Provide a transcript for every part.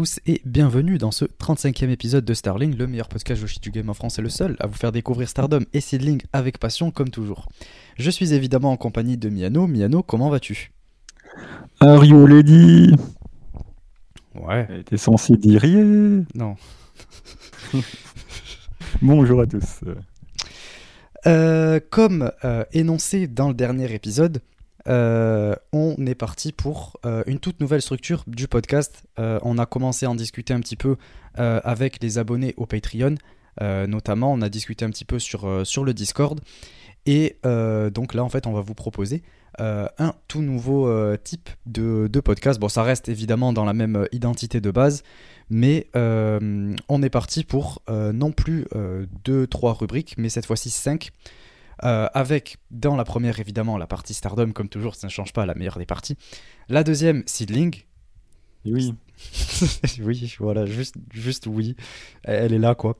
Tous et bienvenue dans ce 35e épisode de Starling, le meilleur podcast Joshi du game en France et le seul à vous faire découvrir Stardom et Seedling avec passion comme toujours. Je suis évidemment en compagnie de Miano. Miano, comment vas-tu? Are you ready? Ouais. T'es censé dire yeah Non. Bonjour à tous. Euh, comme euh, énoncé dans le dernier épisode, euh, on est parti pour euh, une toute nouvelle structure du podcast. Euh, on a commencé à en discuter un petit peu avec les abonnés au Patreon. Notamment, on a discuté un petit peu sur, le Discord. Et donc là, en fait, on va vous proposer un tout nouveau type de, de podcast. Bon, ça reste évidemment dans la même identité de base, mais on est parti pour non plus 2-3 rubriques, mais cette fois-ci 5. Euh, avec dans la première évidemment la partie Stardom comme toujours ça ne change pas la meilleure des parties. La deuxième Seedling. Oui. oui voilà juste, juste oui. Elle est là quoi.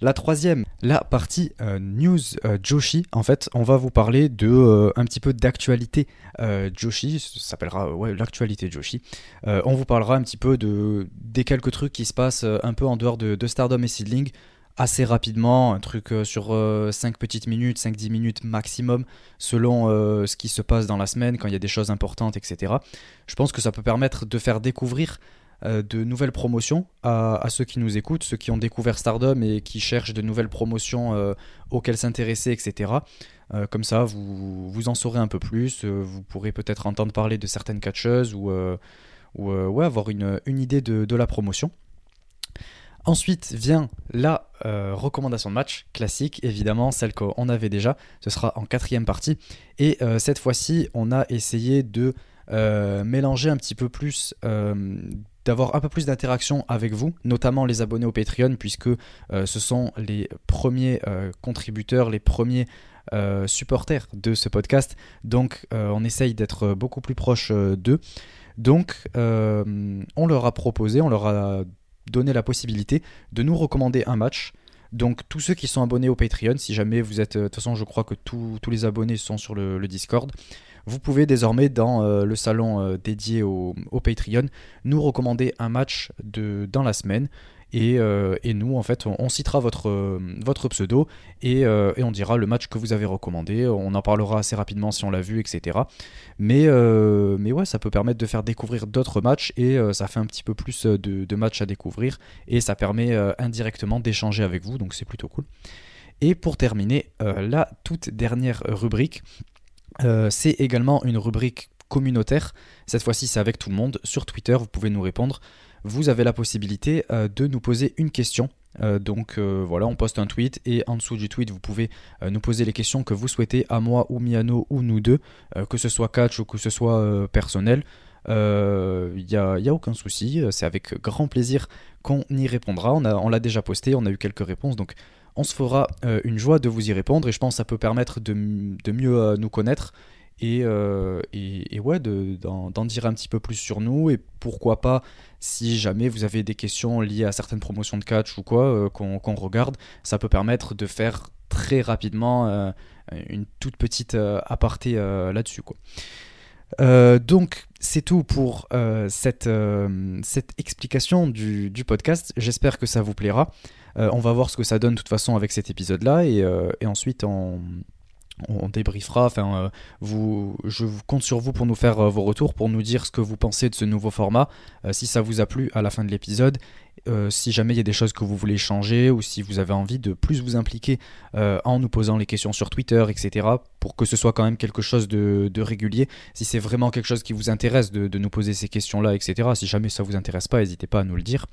La troisième la partie euh, news euh, Joshi. En fait on va vous parler de euh, un petit peu d'actualité Joshi. Ça s'appellera ouais l'actualité Joshi. On vous parlera un petit peu de des quelques trucs qui se passent un peu en dehors de, de Stardom et Seedling assez rapidement, un truc euh, sur 5 petites minutes, 5-10 minutes maximum, selon euh, ce qui se passe dans la semaine, quand il y a des choses importantes, etc. Je pense que ça peut permettre de faire découvrir euh, de nouvelles promotions à, ceux qui nous écoutent, ceux qui ont découvert Stardom et qui cherchent de nouvelles promotions euh, auxquelles s'intéresser, etc. Euh, comme ça, vous, vous en saurez un peu plus, euh, vous pourrez peut-être entendre parler de certaines catcheuses ou, euh, ou euh, ouais, avoir une, une idée de, de la promotion. Ensuite vient la euh, recommandation de match classique, évidemment, celle qu'on avait déjà. Ce sera en quatrième partie. Et euh, cette fois-ci, on a essayé de euh, mélanger un petit peu plus, d'avoir un peu plus d'interaction avec vous, notamment les abonnés au Patreon, puisque ce sont les premiers contributeurs, les premiers supporters de ce podcast. Donc, on essaye d'être beaucoup plus proche d'eux. Donc, on leur a proposé, on leur a donné la possibilité de nous recommander un match. Donc tous ceux qui sont abonnés au Patreon, si jamais vous êtes, euh, de toute façon je crois que tous tous les abonnés sont sur le, le Discord, vous pouvez désormais dans euh, le salon euh, dédié au, au Patreon nous recommander un match de, dans la semaine. Et, euh, et nous, en fait, on, citera votre, euh, pseudo et, euh, et on dira le match que vous avez recommandé. On en parlera assez rapidement si on l'a vu, etc. Mais, mais ouais, ça peut permettre de faire découvrir d'autres matchs et ça fait un petit peu plus de, de matchs à découvrir et ça permet indirectement d'échanger avec vous, donc c'est plutôt cool. Et pour terminer, la toute dernière rubrique, c'est également une rubrique communautaire. Cette fois-ci, c'est avec tout le monde. Sur Twitter, vous pouvez nous répondre. Vous avez la possibilité euh, de nous poser une question. Euh, donc euh, voilà, on poste un tweet et en dessous du tweet, vous pouvez nous poser les questions que vous souhaitez à moi ou Miano ou nous deux, que ce soit catch ou que ce soit personnel. Il n'y a, aucun souci, c'est avec grand plaisir qu'on y répondra. On, l'a déjà posté, on a eu quelques réponses, donc on se fera une joie de vous y répondre et je pense que ça peut permettre de, mieux nous connaître et, euh, et, et ouais, de- d'en dire un petit peu plus sur nous et pourquoi pas si jamais vous avez des questions liées à certaines promotions de catch ou quoi euh, qu'on regarde, ça peut permettre de faire très rapidement euh, une toute petite aparté là-dessus donc c'est tout pour cette, cette explication du, podcast. J'espère que ça vous plaira. On va voir ce que ça donne de toute façon avec cet épisode-là et, et ensuite on, on débriefera. Enfin, euh, vous, je compte sur vous pour nous faire euh, vos retours, pour nous dire ce que vous pensez de ce nouveau format, euh, si ça vous a plu à la fin de l'épisode, si jamais il y a des choses que vous voulez changer ou si vous avez envie de plus vous impliquer en nous posant les questions sur Twitter, etc., pour que ce soit quand même quelque chose de, de régulier. Si c'est vraiment quelque chose qui vous intéresse de, de nous poser ces questions-là, etc., si jamais ça vous intéresse pas, n'hésitez pas à nous le dire.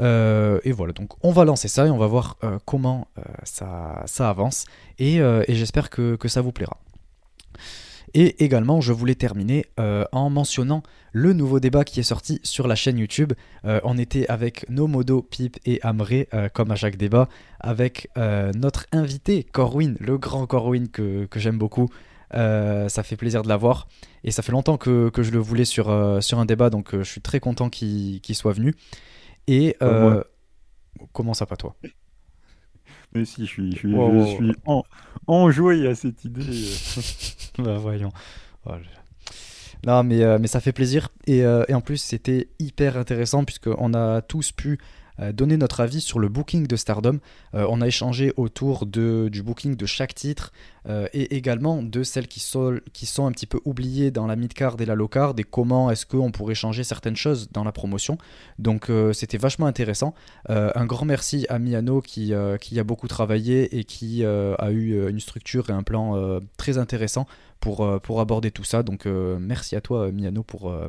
Euh, et voilà, donc on va lancer ça et on va voir euh, comment euh, ça, ça avance. Et, j'espère que, que ça vous plaira. Et également, je voulais terminer en mentionnant le nouveau débat qui est sorti sur la chaîne YouTube. On était avec Nomodo, Pip et Amré, comme à chaque débat, avec notre invité Corwin, le grand Corwin que, que j'aime beaucoup. Ça fait plaisir de l'avoir. Et ça fait longtemps que, que je le voulais sur, sur un débat, donc je suis très content qu'il soit venu. Et euh, comment ça, pas toi? Mais si, je suis, je suis, Wow, je wow, suis en, enjoué à cette idée. Bah voyons. Oh. Non, mais, euh, mais ça fait plaisir. Et, euh, et en plus, c'était hyper intéressant puisqu'on a tous pu donner notre avis sur le booking de Stardom. Euh, on a échangé autour du booking de chaque titre euh, et également de celles qui sont, un petit peu oubliées dans la mid-card et la low-card et comment est-ce qu'on pourrait changer certaines choses dans la promotion. Donc euh, c'était vachement intéressant. Euh, un grand merci à Miano qui, euh, a beaucoup travaillé et qui euh, a eu euh, une structure et un plan euh, très intéressant pour, euh, aborder tout ça. Donc euh, merci à toi Miano euh,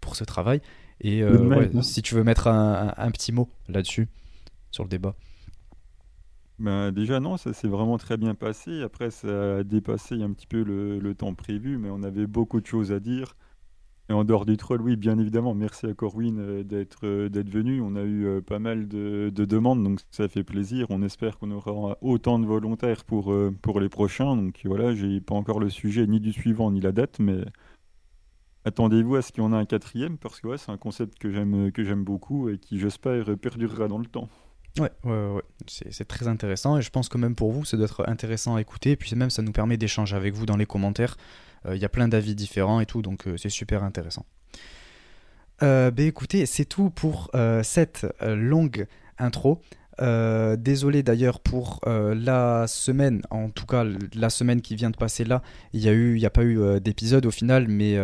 pour ce travail. Et euh, ouais, si tu veux mettre un, un- un petit mot là-dessus, sur le débat. Ben, déjà, non, ça s'est vraiment très bien passé. Après, ça a dépassé un petit peu le, le temps prévu, mais on avait beaucoup de choses à dire. Et en dehors du troll, oui, bien évidemment, merci à Corwin euh, d'être euh, d'être venu. On a eu pas mal de, de demandes, donc ça fait plaisir. On espère qu'on aura autant de volontaires pour, pour les prochains. Donc voilà, j'ai pas encore le sujet ni du suivant ni la date, mais attendez-vous à ce qu'il y en ait un quatrième, parce que ouais, c'est un concept que j'aime que j'aime beaucoup et qui, j'espère, perdurera dans le temps. Ouais, ouais, ouais. C'est, très intéressant et je pense que même pour vous, ça doit être intéressant à écouter. Et puis même, ça nous permet d'échanger avec vous dans les commentaires. Euh, Il y a plein d'avis différents et tout, donc euh, c'est super intéressant. Euh, ben écoutez, c'est tout pour euh, cette longue intro. Euh, désolé d'ailleurs pour euh, la semaine, en tout cas la semaine qui vient de passer là, il y a a pas eu euh, d'épisode au final, mais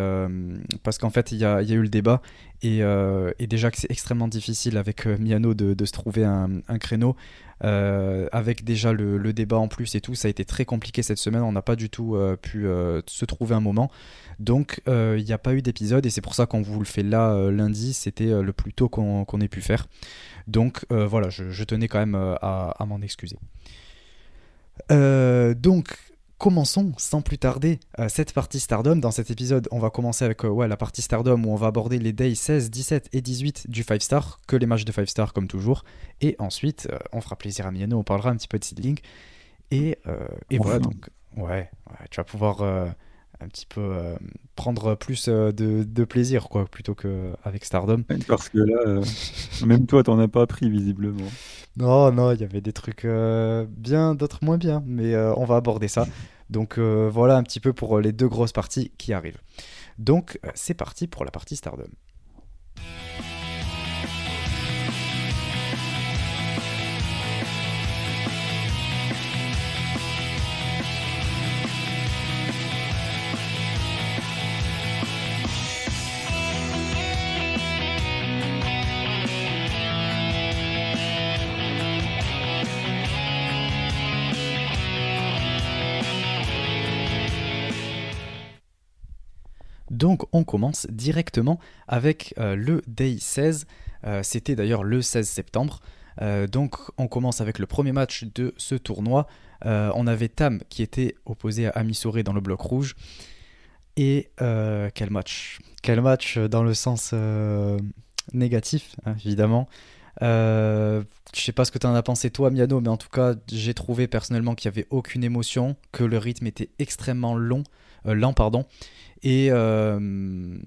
parce qu'en fait il y a, eu le débat. Et, déjà que c'est extrêmement difficile avec Miano de, se trouver un, créneau, avec déjà le, débat en plus et tout, ça a été très compliqué cette semaine, on n'a pas du tout euh, pu euh, se trouver un moment, donc euh, il n'y a pas eu d'épisode et c'est pour ça qu'on vous le fait là euh, lundi, c'était euh, le plus tôt qu'on ait pu faire. Donc euh, voilà, je, tenais quand même euh, à, m'en excuser. Euh, donc, commençons sans plus tarder euh, cette partie Stardom. Dans cet épisode, on va commencer avec euh, ouais, la partie Stardom où on va aborder les days 16, 17 et 18 du 5 star, que les matchs de 5 star comme toujours. Et ensuite, euh, on fera plaisir à Miano, on parlera un petit peu de seedling. Et, et voilà, donc, ouais, ouais, tu vas pouvoir un petit peu euh, prendre plus euh, de, de plaisir, quoi, plutôt qu'avec Stardom. Parce que là, euh, même toi, t'en as pas pris visiblement. Non, non, il y avait des trucs bien, d'autres moins bien, mais on va aborder ça. Donc voilà un petit peu pour les deux grosses parties qui arrivent. Donc c'est parti pour la partie Stardom. Donc on commence directement avec euh, le Day 16. Euh, C'était d'ailleurs le 16 septembre. Euh, donc on commence avec le premier match de ce tournoi. On avait Tam qui était opposé à Amisore dans le bloc rouge. Et quel match? Quel match dans le sens négatif, hein, évidemment. Euh, je sais pas ce que tu en as pensé toi, Miano, mais en tout cas, j'ai trouvé personnellement qu'il n'y avait aucune émotion, que le rythme était extrêmement long, lent, pardon, et, euh,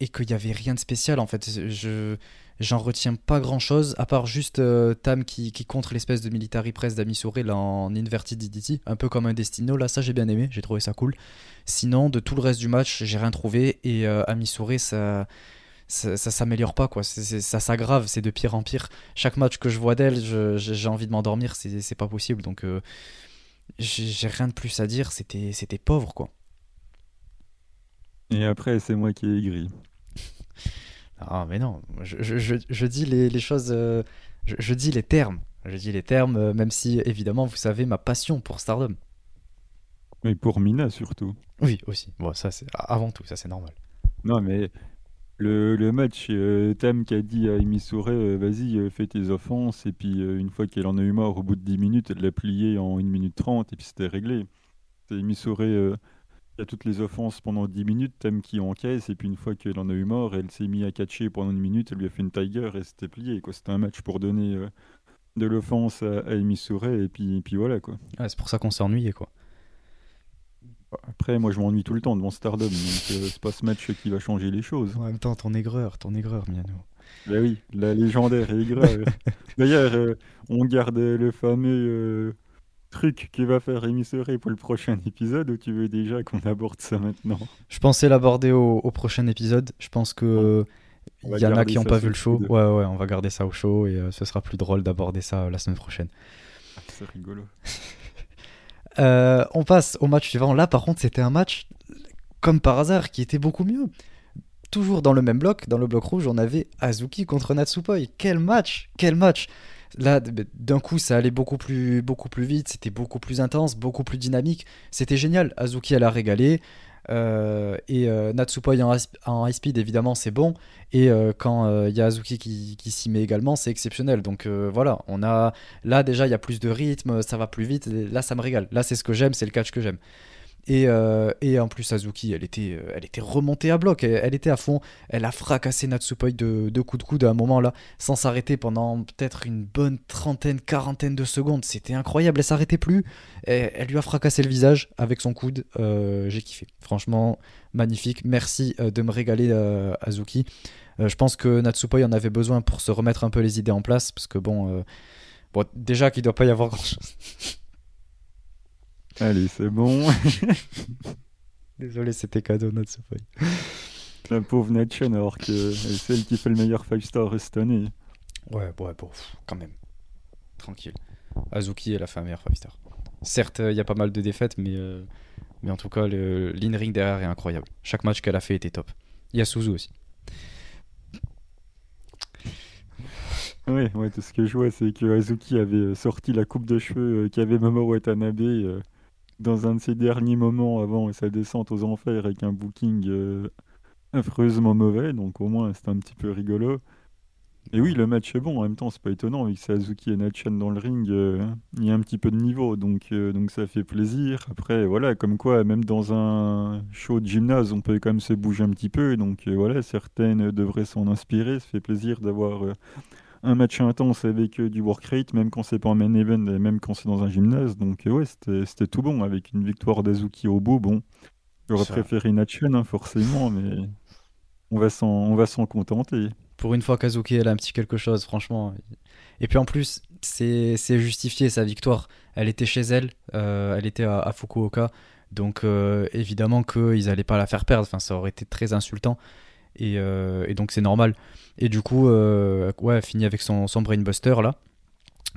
et qu'il n'y avait rien de spécial en fait. Je j'en retiens pas grand chose, à part juste euh, Tam qui, qui contre l'espèce de military press d'Amisore là en inverted DDT, un peu comme un Destino. Là, ça j'ai bien aimé, j'ai trouvé ça cool. Sinon, de tout le reste du match, j'ai rien trouvé, et euh, Amisore, ça ça, s'améliore pas quoi, ça s'aggrave, c'est de pire en pire. Chaque match que je vois d'elle, j'ai envie de m'endormir, c'est, pas possible. Donc euh, j'ai, rien de plus à dire, c'était pauvre quoi. Et après, c'est moi qui ai aigri. Ah mais non, je, je- je- je dis les, les choses, euh, je, dis les termes, je dis les termes, euh, même si évidemment vous savez ma passion pour Stardom. Mais pour Mina surtout. Oui aussi, bon ça c'est avant tout, ça c'est normal. Non, mais le, le match, euh, Tam qui a dit à Emisore, euh, vas-y, fais tes offenses. Et puis, une fois qu'elle en a eu marre, au bout de 10 minutes, elle l'a plié en 1 minute 30 et puis c'était réglé. C'est euh, qui a toutes les offenses pendant 10 minutes, Tam qui encaisse. Et puis, une fois qu'elle en a eu marre, elle s'est mise à catcher pendant une minute, elle lui a fait une tiger et c'était plié. quoi. C'était un match pour donner euh, de l'offense à, à Emisore. Et puis, et puis voilà quoi. Ouais, c'est pour ça qu'on s'est ennuyé quoi. Après, moi, je m'ennuie tout le temps devant Stardom. Donc, euh, c'est pas ce match qui va changer les choses. En même temps, ton aigreur, ton aigreur, Miano. Bah oui, la légendaire aigreur. D'ailleurs, euh, on garde le fameux, truc qui va faire émissionner pour le prochain épisode ou tu veux déjà qu'on aborde ça maintenant? Je pensais l'aborder au, prochain épisode. Je pense que il y en a qui n'ont pas vu le show. Ouais, ouais, on va garder ça au show et euh, ce sera plus drôle d'aborder ça euh, la semaine prochaine. Ah, c'est rigolo. Euh, on passe au match suivant. Là, par contre, c'était un match, comme par hasard, qui était beaucoup mieux. Toujours dans le même bloc, dans le bloc rouge, on avait Azuki contre Natsupoi. Quel match Quel match Là, d'un coup, ça allait beaucoup plus, beaucoup plus vite, c'était beaucoup plus intense, beaucoup plus dynamique. C'était génial. Azuki, elle a régalé. Euh, et euh, en, high speed, évidemment, c'est bon. Et euh, quand il y a Azuki qui, qui s'y met également, c'est exceptionnel. Donc voilà, on a là déjà, il y a plus de rythme, ça va plus vite. Là, ça me régale. Là, c'est ce que j'aime, c'est le catch que j'aime. Et, euh, et, en plus, Azuki, elle était, euh, elle était remontée à bloc, elle, était à fond. Elle a fracassé Natsupoi de, coups de coude à un moment là, sans s'arrêter pendant peut-être une bonne trentaine, quarantaine de secondes. C'était incroyable, elle s'arrêtait plus. elle lui a fracassé le visage avec son coude. Euh, j'ai kiffé. Franchement, magnifique. Merci de me régaler, Azuki. je pense que Natsupoi en avait besoin pour se remettre un peu les idées en place, parce que bon, déjà qu'il doit pas y avoir grand-chose. Allez, c'est bon. Désolé, c'était cadeau, Natsupoi. La pauvre Natchen, alors que c'est celle qui fait le meilleur 5-star cette année. Ouais, ouais, bon, quand même. Tranquille. Azuki, elle a fait un meilleur 5-star. Certes, il y a pas mal de défaites, mais, euh, mais en tout cas, l'in-ring derrière est incroyable. Chaque match qu'elle a fait était top. Il y a Suzu aussi. Ouais, ouais, tout ce que je vois, c'est que Azuki avait sorti la coupe de cheveux euh, qu'avait Momo Watanabe. Euh, dans un de ses derniers moments avant sa descente aux enfers avec un booking euh, affreusement mauvais, donc au moins c'est un petit peu rigolo. Et oui, le match est bon, en même temps c'est pas étonnant, avec Sazuki et Nachan dans le ring, euh, il y a un petit peu de niveau, donc, euh, donc ça fait plaisir. Après, voilà, comme quoi, même dans un show de gymnase, on peut quand même se bouger un petit peu, donc voilà, certaines devraient s'en inspirer, ça fait plaisir d'avoir un match intense avec euh, du work rate, même quand c'est pas en main event et même quand c'est dans un gymnase. Donc euh, ouais, c'était tout bon avec une victoire d'Azuki au bout. Bon, j'aurais préféré Natchen, hein, forcément, mais on va s'en contenter. Pour une fois qu'Azuki elle a un petit quelque chose, franchement. Et puis en plus, c'est justifié sa victoire. Elle était chez elle, euh, elle était à, Fukuoka. Donc évidemment qu'ils n'allaient pas la faire perdre, enfin, ça aurait été très insultant. Et, et donc c'est normal. Et du coup, euh, ouais, fini avec son, son brainbuster là.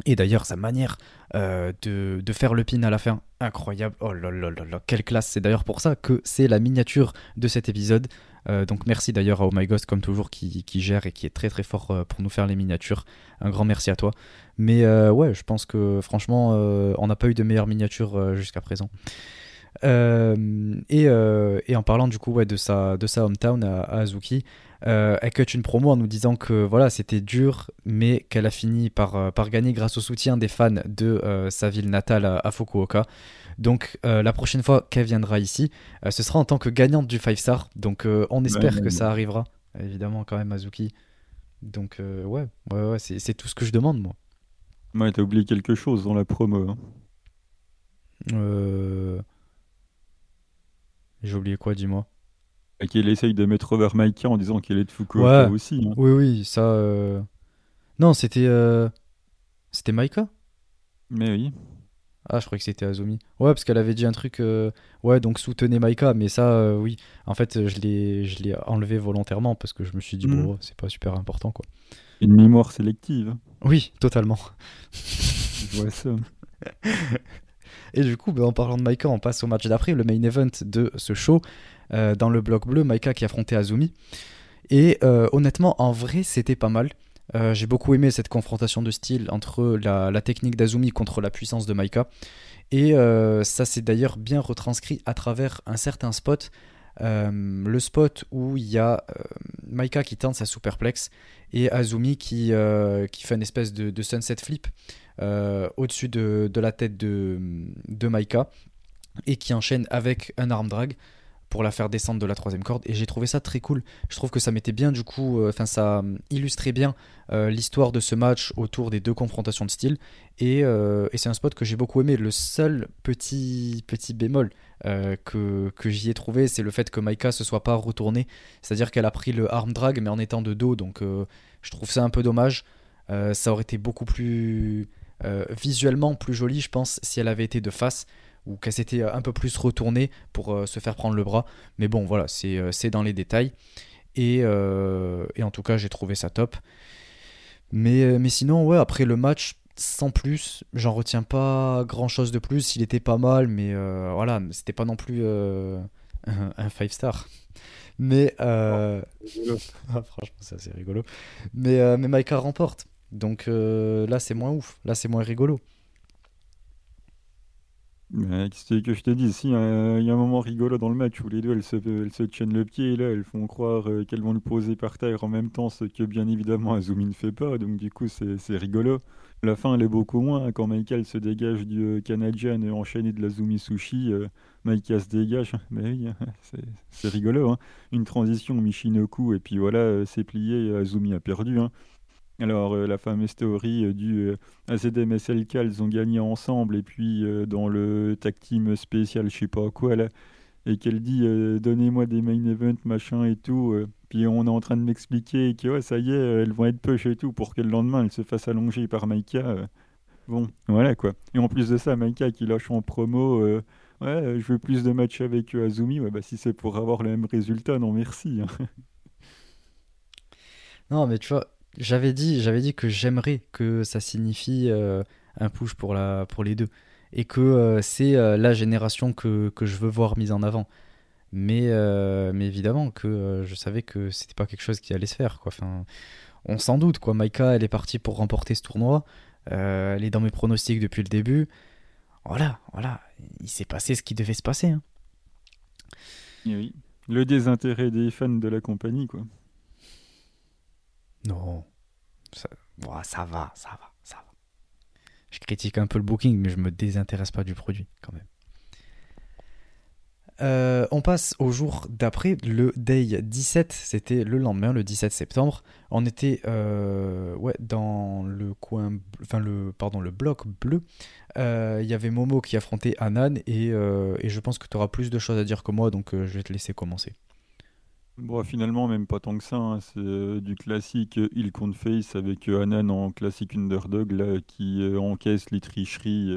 Et d'ailleurs, sa manière euh, de, faire le pin à la fin, incroyable. Oh là là là là, quelle classe. C'est d'ailleurs pour ça que c'est la miniature de cet épisode. Euh, donc merci d'ailleurs à Oh My Ghost, comme toujours, qui, gère et qui est très très fort pour nous faire les miniatures. Un grand merci à toi. Mais ouais, je pense que franchement, on n'a pas eu de meilleure miniature jusqu'à présent. Et, et, en parlant du coup ouais, de, sa, de sa hometown à Azuki, euh, elle cut une promo en nous disant que voilà, c'était dur, mais qu'elle a fini par, euh, par gagner grâce au soutien des fans de euh, sa ville natale à, Fukuoka. Donc la prochaine fois qu'elle viendra ici, ce sera en tant que gagnante du 5 star. Donc on espère que ça arrivera, évidemment quand même Azuki. Donc ouais, ouais, ouais c'est tout ce que je demande moi. Ouais, t'as oublié quelque chose dans la promo. Hein. Euh... J'ai oublié quoi, dis-moi qu'elle essaye de mettre over Maika en disant qu'elle est de Fukuoka aussi. Hein. Oui, oui, ça. Euh, non, c'était. Euh, c'était Maika Mais oui. Ah, je croyais que c'était Azumi. Ouais, parce qu'elle avait dit un truc. Euh, ouais, donc soutenez Maika, mais ça, oui. En fait, je l'ai, je l'ai enlevé volontairement parce que je me suis dit, bon, mhm. c'est pas super important, quoi. Une mémoire sélective. Oui, totalement. je vois ça. Et du coup, ben, en parlant de Maika, on passe au match d'après, le main event de ce show. Euh, dans le bloc bleu, Maika qui affrontait Azumi. Et euh, honnêtement, en vrai, c'était pas mal. Euh, j'ai beaucoup aimé cette confrontation de style entre la, technique d'Azumi contre la puissance de Maika. Et ça s'est d'ailleurs bien retranscrit à travers un certain spot. le spot où il y a Maika qui tente sa superplex et Azumi qui, qui fait une espèce de, sunset flip au-dessus de, la tête de, Maika et qui enchaîne avec un arm drag pour la faire descendre de la troisième corde et j'ai trouvé ça très cool. Je trouve que ça mettait bien du coup, euh, enfin ça euh, illustrait bien euh, l'histoire de ce match autour des deux confrontations de style et, c'est un spot que j'ai beaucoup aimé. Le seul petit petit bémol que, que j'y ai trouvé, c'est le fait que Maika se soit pas retournée, c'est-à-dire qu'elle a pris le arm drag mais en étant de dos, donc je trouve ça un peu dommage. ça aurait été beaucoup plus visuellement plus jolie, je pense, si elle avait été de face ou qu'elle s'était un peu plus retournée pour se faire prendre le bras. Mais bon, voilà, c'est dans les détails. Et, et en tout cas, j'ai trouvé ça top. Mais, mais sinon, ouais, après le match, sans plus, j'en retiens pas grand chose de plus. Il était pas mal, mais euh, voilà, c'était pas non plus euh, un 5 star. Mais euh, ah, franchement, c'est assez rigolo. Mais, mais Maika remporte. Donc là, c'est moins ouf. Là, c'est moins rigolo. Qu'est-ce que je te dis Si, il y a un moment rigolo dans le match où les deux elles se, tiennent le pied et là elles font croire qu'elles vont le poser par terre en même temps, ce que bien évidemment Azumi ne fait pas. Donc du coup, c'est rigolo. La fin, elle est beaucoup moins. Quand Michael se dégage du euh, Canadien et enchaîné de la Zumi Sushi, euh, Michael se dégage. Mais oui, c'est rigolo. Hein. Une transition Michinoku, et puis voilà, euh, c'est plié, Azumi a perdu. Hein. Alors, la fameuse théorie du AZM SLK, ils ont gagné ensemble, et puis dans le tag team spécial, je sais pas quoi, là, et qu'elle dit Donnez-moi des main events, machin et tout. Puis on est en train de m'expliquer que ouais, ça y est, elles vont être push et tout pour que le lendemain elles se fassent allonger par Maika. Euh. bon, voilà quoi. Et en plus de ça, Maika qui lâche en promo, euh, ouais, je veux plus de matchs avec Azumi. Ouais, bah si c'est pour avoir le même résultat, non merci. Hein. non, mais tu vois, j'avais dit, j'avais dit que j'aimerais que ça signifie euh, un push pour, la, pour les deux. Et que c'est la génération que, que je veux voir mise en avant. Mais, euh, mais évidemment que euh, je savais que c'était pas quelque chose qui allait se faire. Enfin, on s'en doute. Quoi. Maika, elle est partie pour remporter ce tournoi. Euh, elle est dans mes pronostics depuis le début. Voilà, voilà. Il s'est passé ce qui devait se passer. Hein. oui. Le désintérêt des fans de la compagnie, quoi. Non. Ça, ça va, ça va, ça va. Je critique un peu le booking, mais je me désintéresse pas du produit, quand même. Euh, on passe au jour d'après, le day 17, c'était le lendemain, le 17 septembre. On était euh, ouais, dans le coin, enfin le, pardon, le bloc bleu. Euh, il y avait Momo qui affrontait Anan et, et je pense que tu auras plus de choses à dire que moi, donc je vais te laisser commencer. Bon, finalement, même pas tant que ça. Hein. C'est du classique il compte face avec Anan en classique underdog là, qui encaisse les tricheries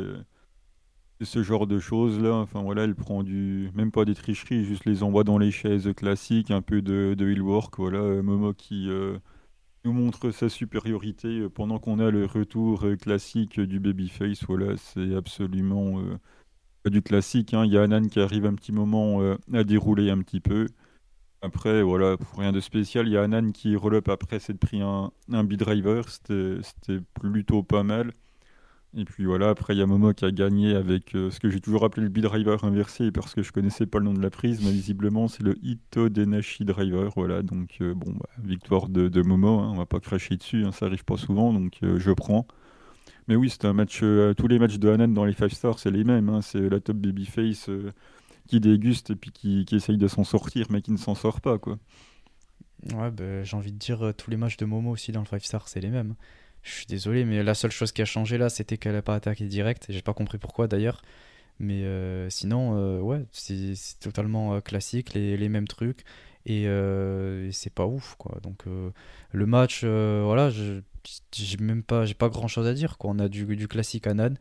ce genre de choses là. Enfin voilà, elle prend du, même pas des tricheries, juste les envoie dans les chaises classiques, un peu de, de work. Voilà, euh, Momo qui euh, nous montre sa supériorité euh, pendant qu'on a le retour classique du babyface. Voilà, c'est absolument du classique. Hein. Il y a Anan qui arrive un petit moment à dérouler un petit peu. Après, voilà, rien de spécial. Il y a Anan qui relève après s'être pris un, un B-driver. C'était plutôt pas mal. Et puis voilà, après il y a Momo qui a gagné avec euh, ce que j'ai toujours appelé le B-Driver inversé parce que je connaissais pas le nom de la prise, mais visiblement c'est le Ito Denashi Driver. Voilà, donc euh, bon, bah, victoire de, Momo, hein, on va pas cracher dessus, hein, ça arrive pas souvent, donc euh, je prends. Mais oui, c'est un match, tous les matchs de Hanan dans les 5 stars, c'est les mêmes. Hein, c'est la top babyface qui déguste et puis qui, qui essaye de s'en sortir, mais qui ne s'en sort pas, quoi. Ouais, bah, j'ai envie de dire, tous les matchs de Momo aussi dans le 5 stars, c'est les mêmes. Je suis désolé, mais la seule chose qui a changé là, c'était qu'elle n'a pas attaqué direct. J'ai pas compris pourquoi d'ailleurs. Mais euh, sinon, euh, ouais, c'est totalement euh, classique, les, mêmes trucs. Et, c'est pas ouf, quoi. Donc le match, voilà, j'ai même pas, j'ai pas grand chose à dire, quoi. On a du classique Anan,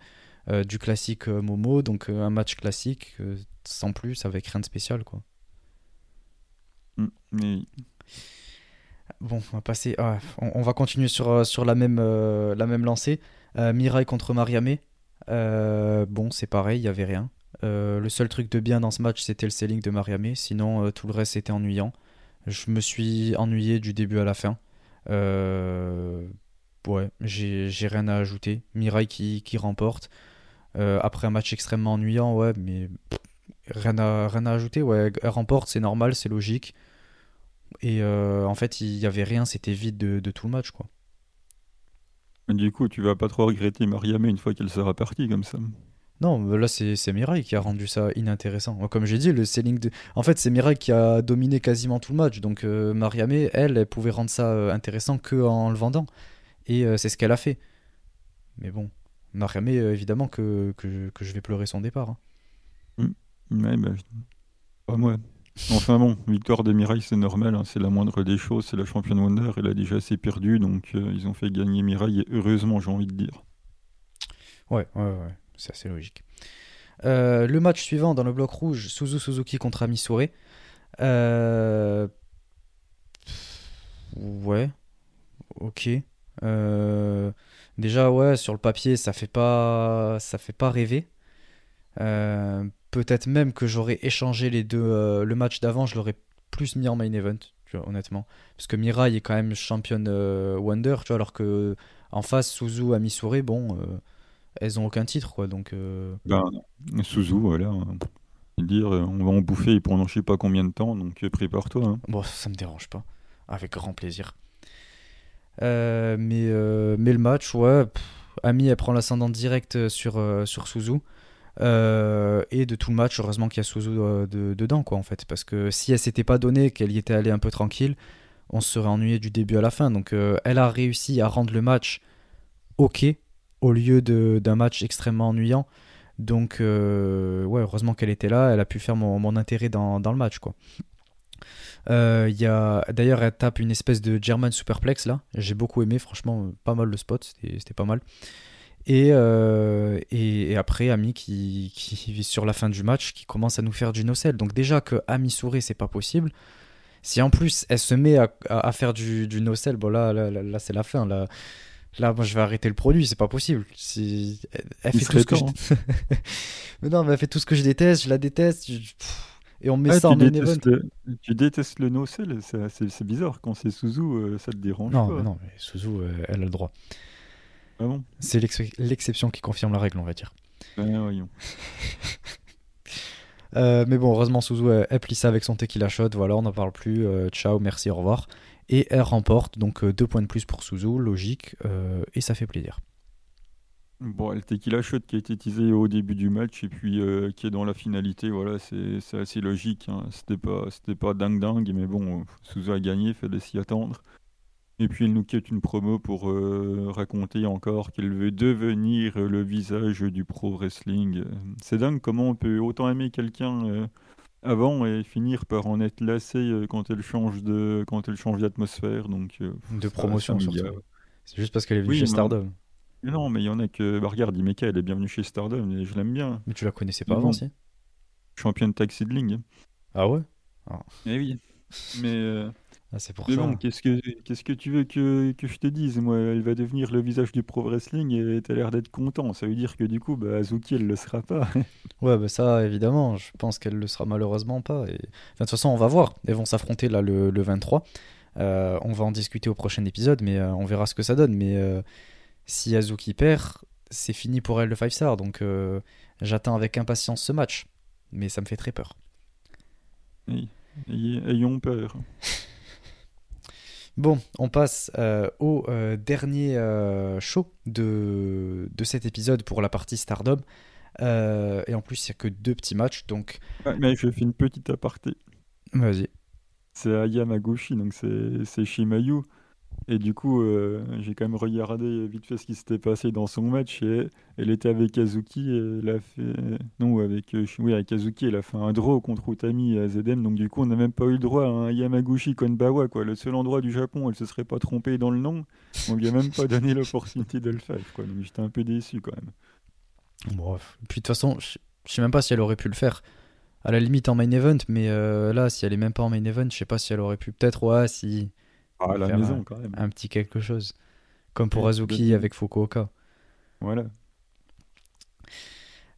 du classique Momo, donc un match classique, sans plus, avec rien de spécial, quoi. Mmh, Bon, on va passer. Ah, on, va continuer sur, euh, sur la, même, euh, la même lancée. Euh, Mirai contre Mariame. bon, c'est pareil, il n'y avait rien. le seul truc de bien dans ce match, c'était le selling de Mariame. Sinon, tout le reste était ennuyant. Je me suis ennuyé du début à la fin. ouais, j'ai rien à ajouter. Mirai qui, qui remporte. après un match extrêmement ennuyant, ouais, mais rien, à, rien à ajouter. Ouais, elle remporte, c'est normal, c'est logique. Et euh, en fait, il n'y avait rien, c'était vide de, tout le match. quoi. Du coup, tu vas pas trop regretter Mariamé une fois qu'elle sera partie comme ça non, là c'est Mirai qui a rendu ça inintéressant. Comme j'ai dit, le selling de... En fait, c'est Mirai qui a dominé quasiment tout le match. Donc euh, Mariamé, elle, elle pouvait rendre ça euh, intéressant que en le vendant. Et c'est ce qu'elle a fait. Mais bon, Mariamé, évidemment que, que, je vais pleurer son départ. Hein. Mmh. Ouais, bah, pas moi. Enfin bon, victoire de Mirai, c'est normal, hein, c'est la moindre des choses, c'est la championne Wonder, elle a déjà assez perdu, donc euh, ils ont fait gagner Mirai, et heureusement, j'ai envie de dire. Ouais, ouais, ouais, c'est assez logique. Euh, le match suivant dans le bloc rouge, Suzu Suzuki contre Amisure. Euh... Ouais, ok. Euh, Déjà, ouais, sur le papier, ça fait pas, ça fait pas rêver. Peut-être même que j'aurais échangé les deux. euh, le match d'avant, je l'aurais plus mis en main event, tu vois, honnêtement. Parce que Mirai est quand même championne euh, Wonder, tu vois, alors que en face, Suzu, Amisure, bon, euh, elles ont aucun titre, quoi. Donc, Ben, Suzu, voilà. hein. Dire, on va en bouffer pendant je sais pas combien de temps, donc prépare-toi. hein. bon, ça me dérange pas. Avec grand plaisir. Euh, mais, euh, mais le match, ouais, pff, Ami, elle prend l'ascendant direct sur, euh, sur Suzu. Euh, et de tout le match, heureusement qu'il y a Suzu euh, de- dedans, quoi, en fait. Parce que si elle s'était pas donnée, qu'elle y était allée un peu tranquille, on se serait ennuyé du début à la fin. Donc, euh, elle a réussi à rendre le match ok, au lieu d'un match extrêmement ennuyant. Donc, ouais, heureusement qu'elle était là, elle a pu faire mon, intérêt dans, le match, quoi. Euh, y a... D'ailleurs, elle tape une espèce de German Superplex là. J'ai beaucoup aimé, franchement, pas mal le spot, c'était pas mal. Et, euh, et, et après, Ami qui, qui, sur la fin du match, qui commence à nous faire du nocelle. Donc, déjà que Ami Souré, c'est pas possible. Si en plus elle se met à, à- à faire du, du nocelle, bon là, là, là, là, c'est la fin. Là, là, moi je vais arrêter le produit, c'est pas possible. Si- Elle, fait tout ce que je... mais non, mais elle fait tout ce que je déteste, je la déteste. je- Et on met Ah, ça en main event. le, tu détestes le no-sell, c'est bizarre. Quand c'est Suzu, euh, ça te dérange Non, pas. mais non, mais Suzu, euh, elle a le droit. Ah bon C'est l'ex- l'exception qui confirme la règle, on va dire. Ben, voyons. Euh, mais bon, heureusement, Suzu, elle, elle plie ça avec son tequila shot. Voilà, on n'en parle plus. euh, ciao, merci, au revoir. Et elle remporte, donc euh, deux points de plus pour Suzu, logique, euh, et ça fait plaisir. Bon, le tequila shot qui a été teasé au début du match et puis euh, qui est dans la finalité, voilà, c'est assez logique. hein. C'était pas, pas dingue dingue, mais bon, euh, Suzu a gagné, fallait s'y attendre. Et puis elle nous quitte une promo pour euh, raconter encore qu'elle veut devenir euh, le visage du pro wrestling. C'est dingue comment on peut autant aimer quelqu'un euh, avant et finir par en être lassé euh, quand elle change de, quand elle change d'atmosphère. Donc De promotion, surtout. C'est juste parce qu'elle est venue Oui, chez Stardom. Mais non, mais il y en a que, bah, regarde, Imeka, elle est bienvenue chez Stardom et je l'aime bien. Mais tu la connaissais pas avant, si? Championne tag seedling. Ah ouais? Eh oui. Mais, Ah, c'est pour mais ça. bon, qu'est-ce que, qu'est-ce que tu veux que, que je te dise Moi, elle va devenir le visage du pro wrestling et t'as l'air d'être content. Ça veut dire que du coup, bah, Azuki, elle le sera pas. Ouais, bah ça, évidemment, je pense qu'elle le sera malheureusement pas. Et... Enfin, de toute façon, on va voir. Elles vont s'affronter là le, le 23. Euh, on va en discuter au prochain épisode, mais euh, on verra ce que ça donne. Mais euh, si Azuki perd, c'est fini pour elle le 5 star. Donc euh, j'attends avec impatience ce match. Mais ça me fait très peur. Oui. Ayons peur. Bon, on passe euh, au euh, dernier euh, show de, de cet épisode pour la partie Stardom. Et en plus, il n'y a que deux petits matchs. Donc, Ouais, mais je fais une petite aparté. vas-y. C'est à Yamaguchi, donc c'est Shimayu. Et du coup, euh, j'ai quand même regardé vite fait ce qui s'était passé dans son match. Et elle était avec Kazuki. Et elle a fait. Non, avec, euh, oui, avec Kazuki, elle a fait un draw contre Utami à ZM. Donc du coup, on n'a même pas eu le droit à un Yamaguchi Konbawa. Quoi. Le seul endroit du Japon où elle se serait pas trompée dans le nom. On lui a même pas donné l'opportunité de le faire. Quoi. Donc j'étais un peu déçu quand même. Bref. Puis de toute façon, je je sais même pas si elle aurait pu le faire. À la limite en main event, mais euh, là, si elle est même pas en main event, je sais pas si elle aurait pu. Peut-être, ouais, si. Ah, à la Faire maison un- quand même. Un petit quelque chose. Comme pour Azuki avec Fukuoka. Voilà.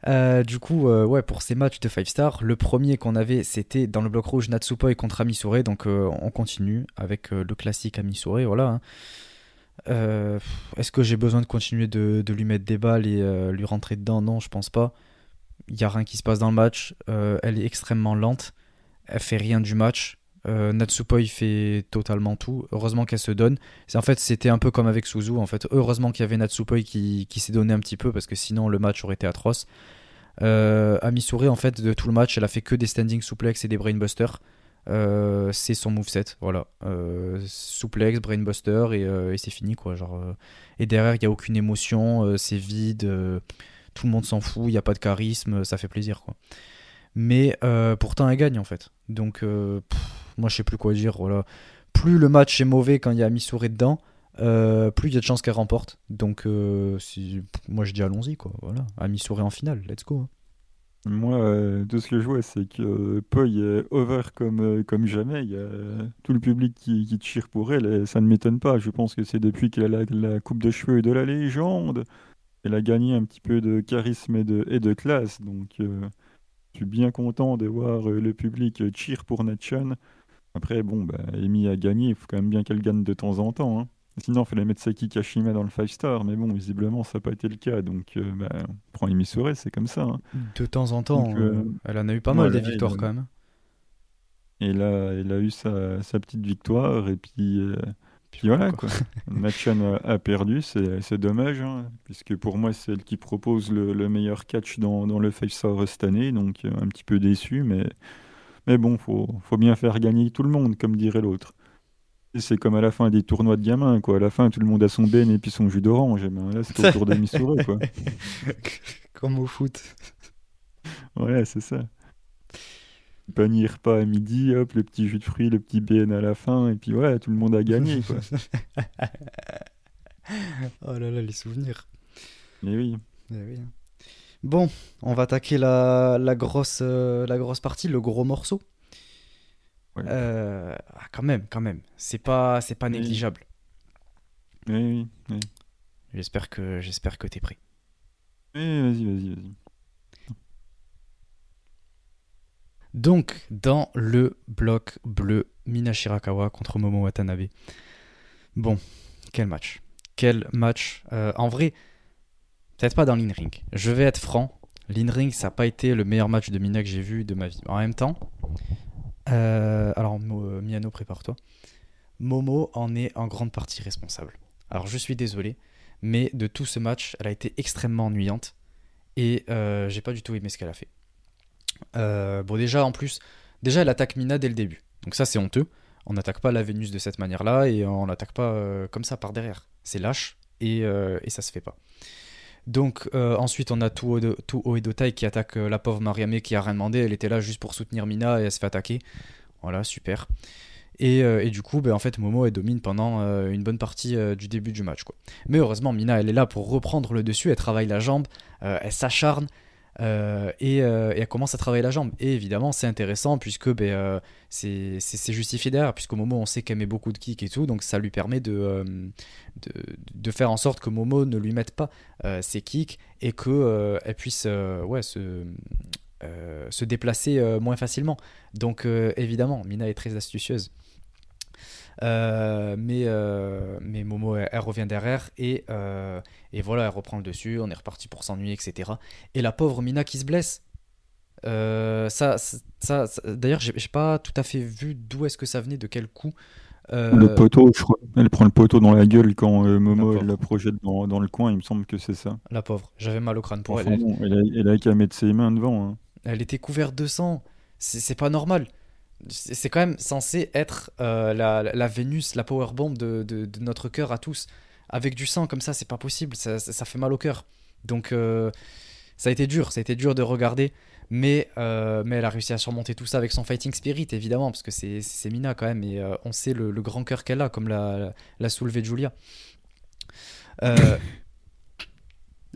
Euh, du coup, euh, ouais, pour ces matchs de 5 stars, le premier qu'on avait, c'était dans le bloc rouge Natsupoi contre Amisure. Donc, euh, on continue avec le classique Amisure. Voilà. hein. Est-ce que j'ai besoin de continuer de, de lui mettre des balles et lui rentrer dedans? Non, je pense pas. Il n'y a rien qui se passe dans le match. Elle est extrêmement lente. Elle fait rien du match. Euh, Natsupoi fait totalement tout. Heureusement qu'elle se donne. En fait c'était un peu comme avec Suzu. En fait, heureusement qu'il y avait Natsupoi qui, s'est donné un petit peu parce que sinon le match aurait été atroce. Euh, en fait de tout le match, elle a fait que des standing suplex et des brainbusters. Euh, c'est son moveset, voilà. Euh, suplex, brainbuster et, c'est fini et derrière il y a aucune émotion, c'est vide, tout le monde s'en fout, il y a pas de charisme, ça fait plaisir. Mais pourtant elle gagne en fait. Donc moi je sais plus quoi dire. Voilà. Plus le match est mauvais quand il y a Amisure dedans, plus il y a de chances qu'elle remporte. Donc, si... moi je dis allons-y, quoi. Voilà, Ami Souris en finale, let's go. Hein. Moi, euh, tout ce que je vois, c'est que euh, Poi est over comme, euh, comme jamais. Il y a tout le public qui, qui tire pour elle et ça ne m'étonne pas. Je pense que c'est depuis qu'elle a la, coupe de cheveux de la légende. Elle a gagné un petit peu de charisme et de, et de classe. Donc, je suis bien content de voir le public cheer pour Natchan. Après, bon, bah, Amy a gagné. Il faut quand même bien qu'elle gagne de temps en temps. hein. Sinon, il fallait mettre Saki Kashima dans le 5 star, mais bon, visiblement, ça n'a pas été le cas. Donc, euh, bah, on prend Emi c'est comme ça. hein. De temps en temps, Donc, euh, elle en a eu pas mal des victoires elle- quand même. Et là, elle a eu sa, sa petite victoire, et puis, euh, puis voilà, quoi. Natchan a, a perdu, c'est dommage, hein, puisque pour moi, c'est elle qui propose le, le meilleur catch dans, dans le 5 star cette année, donc euh, un petit peu déçu, mais, mais bon, faut, faut bien faire gagner tout le monde, comme dirait l'autre. C'est comme à la fin des tournois de gamins, quoi. À la fin, tout le monde a son ben et puis son jus d'orange. Et ben là, c'est au tour de Missouri, quoi. Comme au foot. Ouais, c'est ça. Panier repas à midi, hop, le petit jus de fruits, le petit BN à la fin, et puis ouais, tout le monde a gagné, quoi. oh là là, les souvenirs. Mais oui. Eh oui, hein. Bon, on va attaquer la, la grosse, euh, la grosse partie, le gros morceau. Ouais. Euh, ah, quand même, quand même. C'est pas, c'est pas Oui. négligeable. Oui, oui, oui. J'espère que, j'espère que t'es prêt. Oui, vas-y, vas-y, vas-y. Donc, dans le bloc bleu, Mina Shirakawa contre Momo Watanabe. Bon, quel match. Quel match. Euh, en vrai, peut-être pas dans l'in-ring. Je vais être franc. L'in-ring, ça n'a pas été le meilleur match de Mina que j'ai vu de ma vie. En même temps, euh, alors euh, Miano, prépare-toi. Momo en est en grande partie responsable. Alors, je suis désolé, mais de tout ce match, elle a été extrêmement ennuyante. Et euh, j'ai pas du tout aimé ce qu'elle a fait. Bon, déjà, en plus, déjà, elle attaque Mina dès le début. Donc, ça, c'est honteux. On n'attaque pas la Vénus de cette manière-là et on l'attaque pas comme ça par derrière. C'est lâche et, et ça se fait pas. Donc, euh, ensuite, on a Tuo Oedotai qui attaque euh, la pauvre Mariame qui a rien demandé. Elle était là juste pour soutenir Mina et elle se fait attaquer. Voilà, super. Et, euh, et du coup, ben, en fait, Momo, elle domine pendant une bonne partie du début du match. Quoi. Mais heureusement, Mina, elle est là pour reprendre le dessus. Elle travaille la jambe, elle s'acharne. Euh, et, euh, et elle commence à travailler la jambe. Et évidemment, c'est intéressant puisque ben, euh, c'est justifié derrière, puisqu'au moment on sait qu'elle met beaucoup de kicks et tout, donc ça lui permet de, de, faire en sorte que Momo ne lui mette pas ses kicks et que euh, elle puisse se, se déplacer moins facilement. Donc évidemment, Mina est très astucieuse. Euh, mais, euh, mais Momo, elle, elle revient derrière et, euh, et voilà, elle reprend le dessus, on est reparti pour s'ennuyer, etc. Et la pauvre Mina qui se blesse. Euh, ça, ça, ça- d'ailleurs, j'ai pas tout à fait vu d'où est-ce que ça venait, de quel coup. Le poteau, je crois. Elle prend le poteau dans la gueule quand Momo elle la projette dans, dans le coin, il me semble que c'est ça. La pauvre, j'avais mal au crâne pour Enfin, elle. bon, elle, a, elle a qu'à mettre ses mains devant. hein. Elle était couverte de sang. C'est pas normal. C'est quand même censé être euh, la, Vénus, la powerbomb de, de, de notre cœur à tous. Avec du sang comme ça, c'est pas possible. Ça, ça- ça fait mal au cœur. Donc, euh, ça a été dur. Ça a été dur de regarder. Mais, euh, mais elle a réussi à surmonter tout ça avec son fighting spirit, évidemment, parce que c'est c'est Mina quand même. Et on sait le, le grand cœur qu'elle a, comme l'a l'a soulevé Julia.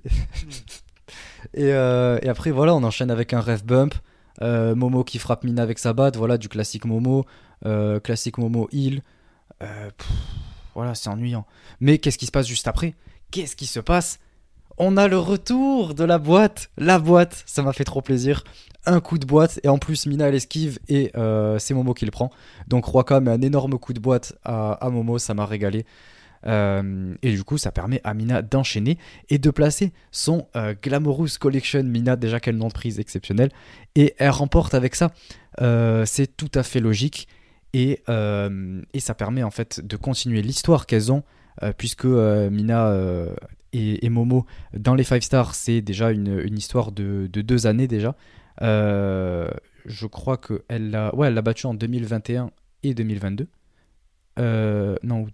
Et, et après, voilà, on enchaîne avec un ref bump. Euh, Momo qui frappe Mina avec sa batte, voilà, du classique Momo. Euh, classique Momo heal. Euh, voilà, c'est ennuyant. Mais qu'est-ce qui se passe juste après? Qu'est-ce qui se passe? On a le retour de la boîte. La boîte, ça m'a fait trop plaisir. Un coup de boîte, et en plus, Mina elle esquive, et c'est Momo qui le prend. Donc Roika met un énorme coup de boîte à Momo, ça m'a régalé. Euh, et du coup, ça permet à Mina d'enchaîner et de placer son euh, Glamorous Collection Mina, déjà quel nom de prise exceptionnel. Et elle remporte avec ça. Euh, c'est tout à fait logique. Et, et ça permet en fait de continuer l'histoire qu'elles ont, puisque Mina et, Momo, dans les 5 stars, c'est déjà une, histoire de, de deux années déjà. Je crois qu'elle l'a ouais, en 2021 et 2022. Euh, non,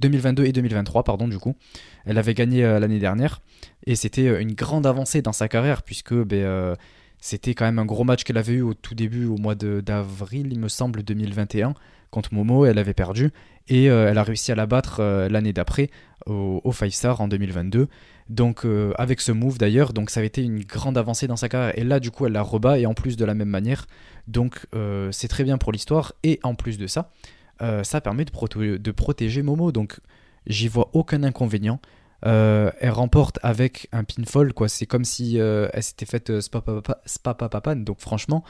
2022 et 2023, pardon, du coup. Elle avait gagné euh, l'année dernière. Et c'était euh, une grande avancée dans sa carrière, puisque ben, euh, c'était quand même un gros match qu'elle avait eu au tout début, au mois d'avril, il me semble, 2021, contre Momo. Elle avait perdu et elle a réussi à la battre l'année d'après au, au Five Star en 2022. Donc avec ce move d'ailleurs, donc ça a été une grande avancée dans sa carrière. Et là du coup elle la rebat et en plus de la même manière. Donc c'est très bien pour l'histoire. Et en plus de ça, euh, ça permet de, protéger Momo. Donc j'y vois aucun inconvénient. elle remporte avec un pinfall quoi. C'est comme si elle s'était faite spapapapan. Donc franchement,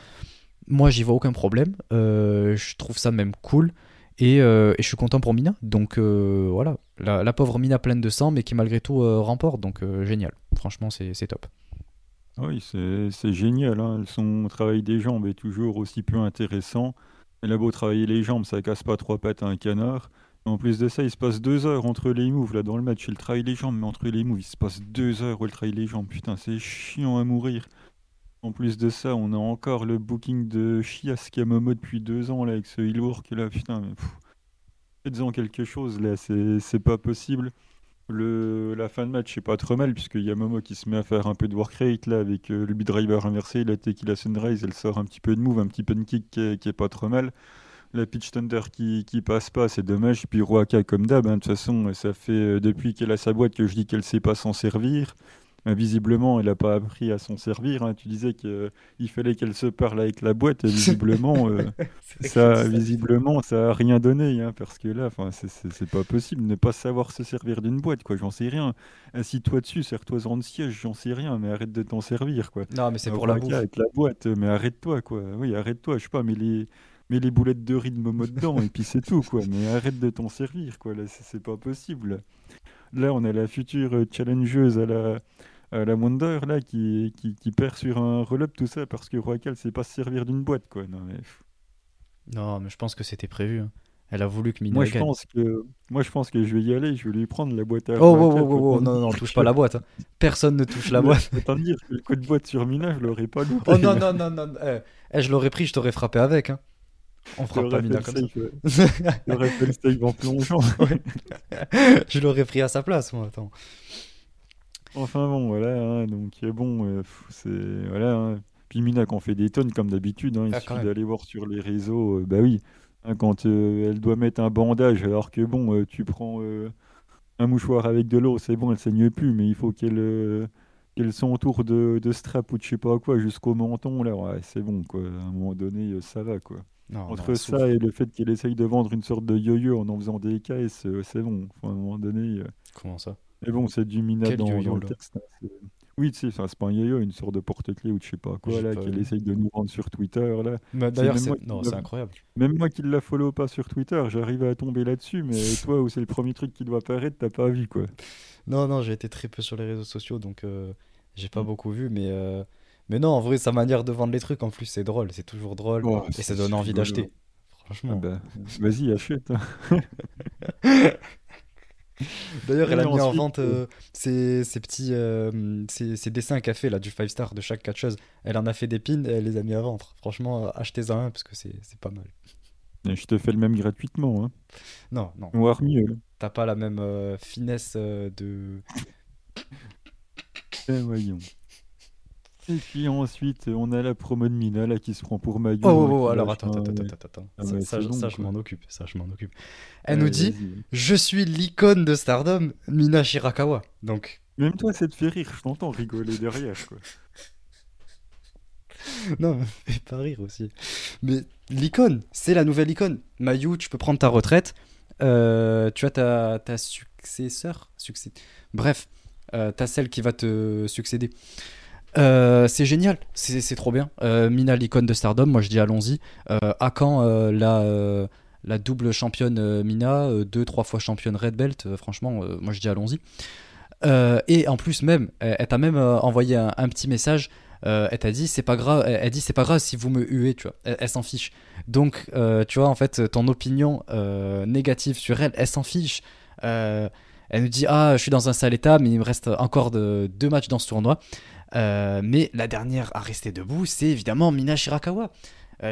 moi j'y vois aucun problème. je trouve ça même cool. Euh, et, je suis content pour Mina. Donc euh, voilà, la, pauvre Mina pleine de sang, mais qui malgré tout euh, remporte. Donc génial. Franchement, c'est top. Oui, c'est génial. Hein. Son travail des jambes est toujours aussi peu intéressant. Elle a beau travailler les jambes, ça casse pas trois pattes à un canard. En plus de ça, il se passe deux heures entre les moves là dans le match. Il travaille les jambes, mais entre les moves, il se passe deux heures où elle travaille les jambes. Putain, c'est chiant à mourir. En plus de ça, on a encore le booking de Chias qui a Momo depuis deux ans là, avec ce Hillwork là. Putain, mais faites-en quelque chose là, c'est pas possible. La fin de match, c'est pas trop mal, puisqu'il y a Momo qui se met à faire un peu de work rate là, avec euh, le B-driver inversé, la tequila sunrise, elle sort un petit peu de move, un petit peu de kick qui est, pas trop mal. La pitch thunder qui, qui passe pas, c'est dommage. Puis Roaka, comme d'hab, hein, de toute façon, ça fait euh, depuis qu'elle a sa boîte que je dis qu'elle sait pas s'en servir visiblement, elle n'a pas appris à s'en servir. Hein. Tu disais qu'il euh, fallait qu'elle se parle avec la boîte. Et visiblement, euh, ça, visiblement, ça a rien donné. Hein, parce que là, c'est pas possible de ne pas savoir se servir d'une boîte. quoi. J'en sais rien. Assis-toi dessus, serre-toi dans le siège, j'en sais rien. Mais arrête de t'en servir. quoi. Non, mais c'est pour la bouffe. Avec la boîte, mais arrête-toi. quoi. Oui, arrête-toi. Je sais pas, mais les mets les boulettes de riz de Momo dedans et puis c'est tout quoi mais arrête de t'en servir quoi là c'est pas possible là on a la future challengeuse à la euh, la Wonder là qui, qui, perd sur un roll tout ça parce que Royal sait pas se servir d'une boîte quoi. Non mais, non, mais je pense que c'était prévu. Hein. Elle a voulu que Mina moi, je pense que moi je pense que je vais y aller, je vais lui prendre la boîte à Oh, oh, oh, oh, oh non non, touche pas la boîte. Hein. Personne ne touche la boîte. Autant dire que le coup de boîte sur Mina, je l'aurais pas loupé. Oh non non non non, eh, eh, je l'aurais pris, je t'aurais frappé avec hein. On fera pas Mina comme ça. J'aurais fait le save en plongeant. je l'aurais pris à sa place moi, attends. Enfin bon, voilà, hein, donc bon, euh, c'est voilà. Hein. Puis Mina qu'on fait des tonnes comme d'habitude, hein, il ah, suffit d'aller voir sur les réseaux, euh, bah oui, hein, quand euh, elle doit mettre un bandage, alors que bon, tu prends un mouchoir avec de l'eau, c'est bon, elle saigne plus, mais il faut qu'elle qu'elle s'entoure de, de strap ou de je sais pas quoi jusqu'au menton là, ouais, c'est bon quoi. À un moment donné, ça va quoi. Entre ça et le fait qu'elle essaye de vendre une sorte de yo-yo en en faisant des caisses, c'est bon. à un moment donné. Comment ça? Mais bon, c'est du mina dans, le texte. Hein, oui, tu sais, c'est pas un yo-yo, une sorte de porte-clés ou je sais pas quoi, là, qu'elle essaye de nous rendre sur Twitter, là. Bah, d'ailleurs, c'est incroyable. Même moi qui ne la follow pas sur Twitter, j'arrive à tomber là-dessus, mais toi, où c'est le premier truc qui doit apparaître, t'as pas vu, quoi. Non, non, j'ai été très peu sur les réseaux sociaux, donc euh, j'ai pas mm. beaucoup vu, mais... Euh, mais non, en vrai, sa manière de vendre les trucs, en plus, c'est drôle, c'est toujours drôle, et ça donne envie d'acheter. Franchement. Ah bah, vas-y, achète. D'ailleurs, elle a mis en vente euh, ces, petits euh, dessins qu'elle fait là, du 5 star de chaque catcheuse. Elle en a fait des pins et elle les a mis à vendre. Franchement, achetez-en un parce que c'est pas mal. je te fais le même gratuitement. Hein. Non, non. Voire mieux. T'as pas la même euh, finesse de. Eh, voyons. Et puis ensuite, on a la promo de Mina là qui se prend pour Mayu. Oh, oh, oh alors attends, attends, attends, attends, ah ça, je m'en occupe. Ça, je m'en occupe. Elle nous dit Je suis l'icône de Stardom, Mina Shirakawa. Donc. Même toi, ça te fait rire. Je t'entends rigoler derrière, quoi. non, fais pas rire aussi. Mais l'icône, c'est la nouvelle icône. Mayu, tu peux prendre ta retraite. Euh, tu as ta, ta successeur. Succès... Bref, euh, t'as celle qui va te succéder. Euh, c'est génial, c'est trop bien. Euh, Mina, l'icône de Stardom, moi je dis allons-y. Euh, à quand la, la double championne Mina, deux, trois fois championne Red Belt Franchement, moi je dis allons-y. et en plus même, elle, t'a même envoyé un, petit message. elle t'a dit c'est pas grave. Elle, dit c'est pas grave si vous me huez, tu vois. Elle, s'en fiche. Donc tu vois en fait ton opinion négative sur elle, elle s'en fiche. elle nous dit ah je suis dans un sale état mais il me reste encore de, deux matchs dans ce tournoi. Euh, mais la dernière à rester debout, c'est évidemment Mina Shirakawa.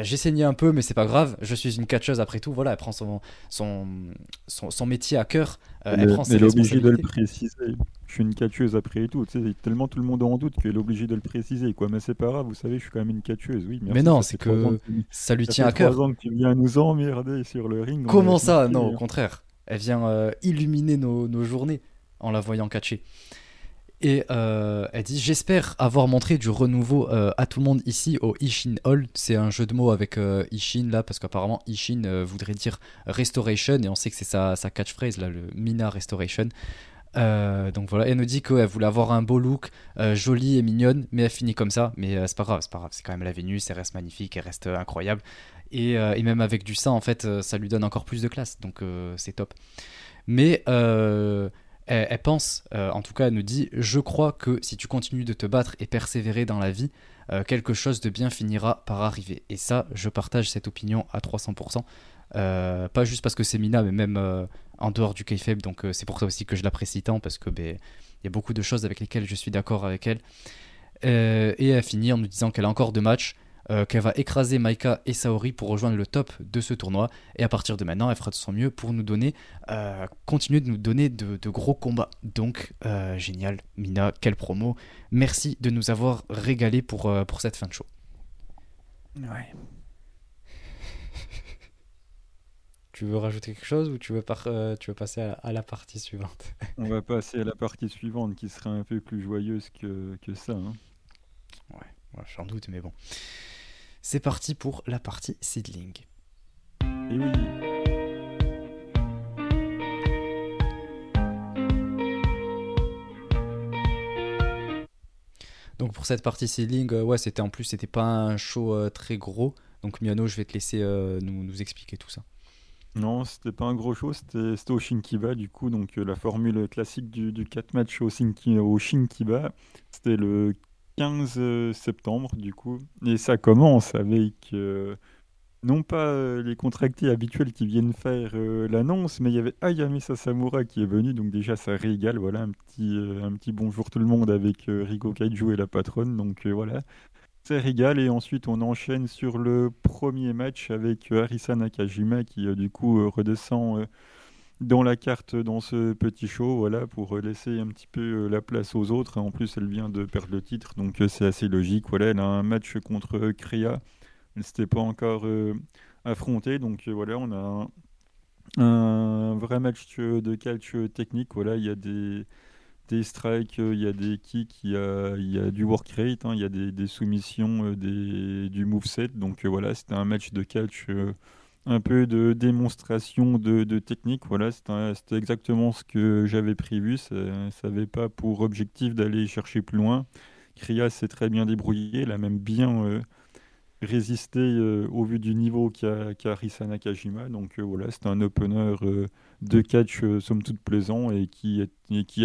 j'ai saigné un peu, mais c'est pas grave. Je suis une catcheuse après tout. Voilà, elle prend son, son, son, métier à cœur. elle prend ses elle est obligée de le préciser. Je suis une catcheuse après tout. Tu sais, tellement tout le monde en doute qu'elle est obligée de le préciser. Quoi. Mais c'est pas grave, vous savez, je suis quand même une catcheuse. Oui, mais non, c'est que ça lui tient à cœur. ans que tu viens nous emmerder sur le ring. Comment ça? Non, au hein. contraire. Elle vient illuminer nos, nos journées en la voyant catcher. Et euh, elle dit J'espère avoir montré du renouveau euh, à tout le monde ici au Ishin Hall. C'est un jeu de mots avec euh, Ishin là, parce qu'apparemment Ishin voudrait dire Restoration, et on sait que c'est sa, catchphrase là, le Mina Restoration. donc voilà, elle nous dit qu'elle voulait avoir un beau look, jolie et mignonne, mais elle finit comme ça. Mais c'est pas grave, c'est pas grave, c'est quand même la Vénus, elle reste magnifique, elle reste incroyable. Et, et, même avec du sein, en fait, ça lui donne encore plus de classe, donc c'est top. Mais elle, pense, euh, en tout cas, elle nous dit Je crois que si tu continues de te battre et persévérer dans la vie, euh, quelque chose de bien finira par arriver. Et ça, je partage cette opinion à 300%. Euh, pas juste parce que c'est Mina, mais même en dehors du kayfabe. Donc c'est pour ça aussi que je l'apprécie tant, parce que ben, il y a beaucoup de choses avec lesquelles je suis d'accord avec elle. et elle finit en nous disant qu'elle a encore deux matchs euh, qu'elle va écraser Maika et Saori pour rejoindre le top de ce tournoi. Et à partir de maintenant, elle fera de son mieux pour nous donner, euh, continuer de nous donner de, gros combats. Donc, euh, génial, Mina, quelle promo. Merci de nous avoir régalé pour, pour cette fin de show. Ouais. Tu veux rajouter quelque chose ou tu veux, tu veux passer à, la partie suivante? On va passer à la partie suivante qui sera un peu plus joyeuse que, que ça. Hein. Ouais, j'en doute, mais bon. C'est parti pour la partie seedling. Et oui. Donc pour cette partie seedling, euh, ouais, c'était en plus, c'était pas un show euh, très gros. Donc Miano, je vais te laisser euh, nous, expliquer tout ça. Non, c'était pas un gros show, c'était au Shinkiba du coup, donc la formule classique du, du 4 matchs au, au Shinkiba. C'était le 15 euh, septembre, du coup. Et ça commence avec, euh, non pas euh, les contractés habituels qui viennent faire l'annonce, mais il y avait Ayame Sasamura qui est venu, donc déjà ça régale, voilà, un petit, un petit bonjour tout le monde avec Riko Kaiju et la patronne, donc voilà. Ça régale, et ensuite on enchaîne sur le premier match avec Arisa Nakajima qui du coup redescend dans la carte dans ce petit show, voilà, pour laisser un petit peu euh, la place aux autres. En plus, elle vient de perdre le titre, donc euh, c'est assez logique. Voilà, elle a un match contre euh, Créa. Elle ne s'était pas encore affrontée, donc voilà, on a un, vrai match de catch technique. Voilà, il y a des, strikes, il y a des kicks, il y a, du work rate, hein, il y a des, soumissions, des, du moveset. Donc voilà, c'était un match de catch un peu de démonstration de, technique. Voilà, c'était exactement ce que j'avais prévu. Ça n'avait pas pour objectif d'aller chercher plus loin. Kriya s'est très bien débrouillé, elle a même bien euh, résisté euh, au vu du niveau qu'a qu Nakajima. Donc euh, voilà, c'était un opener de catch somme toute plaisant et qui,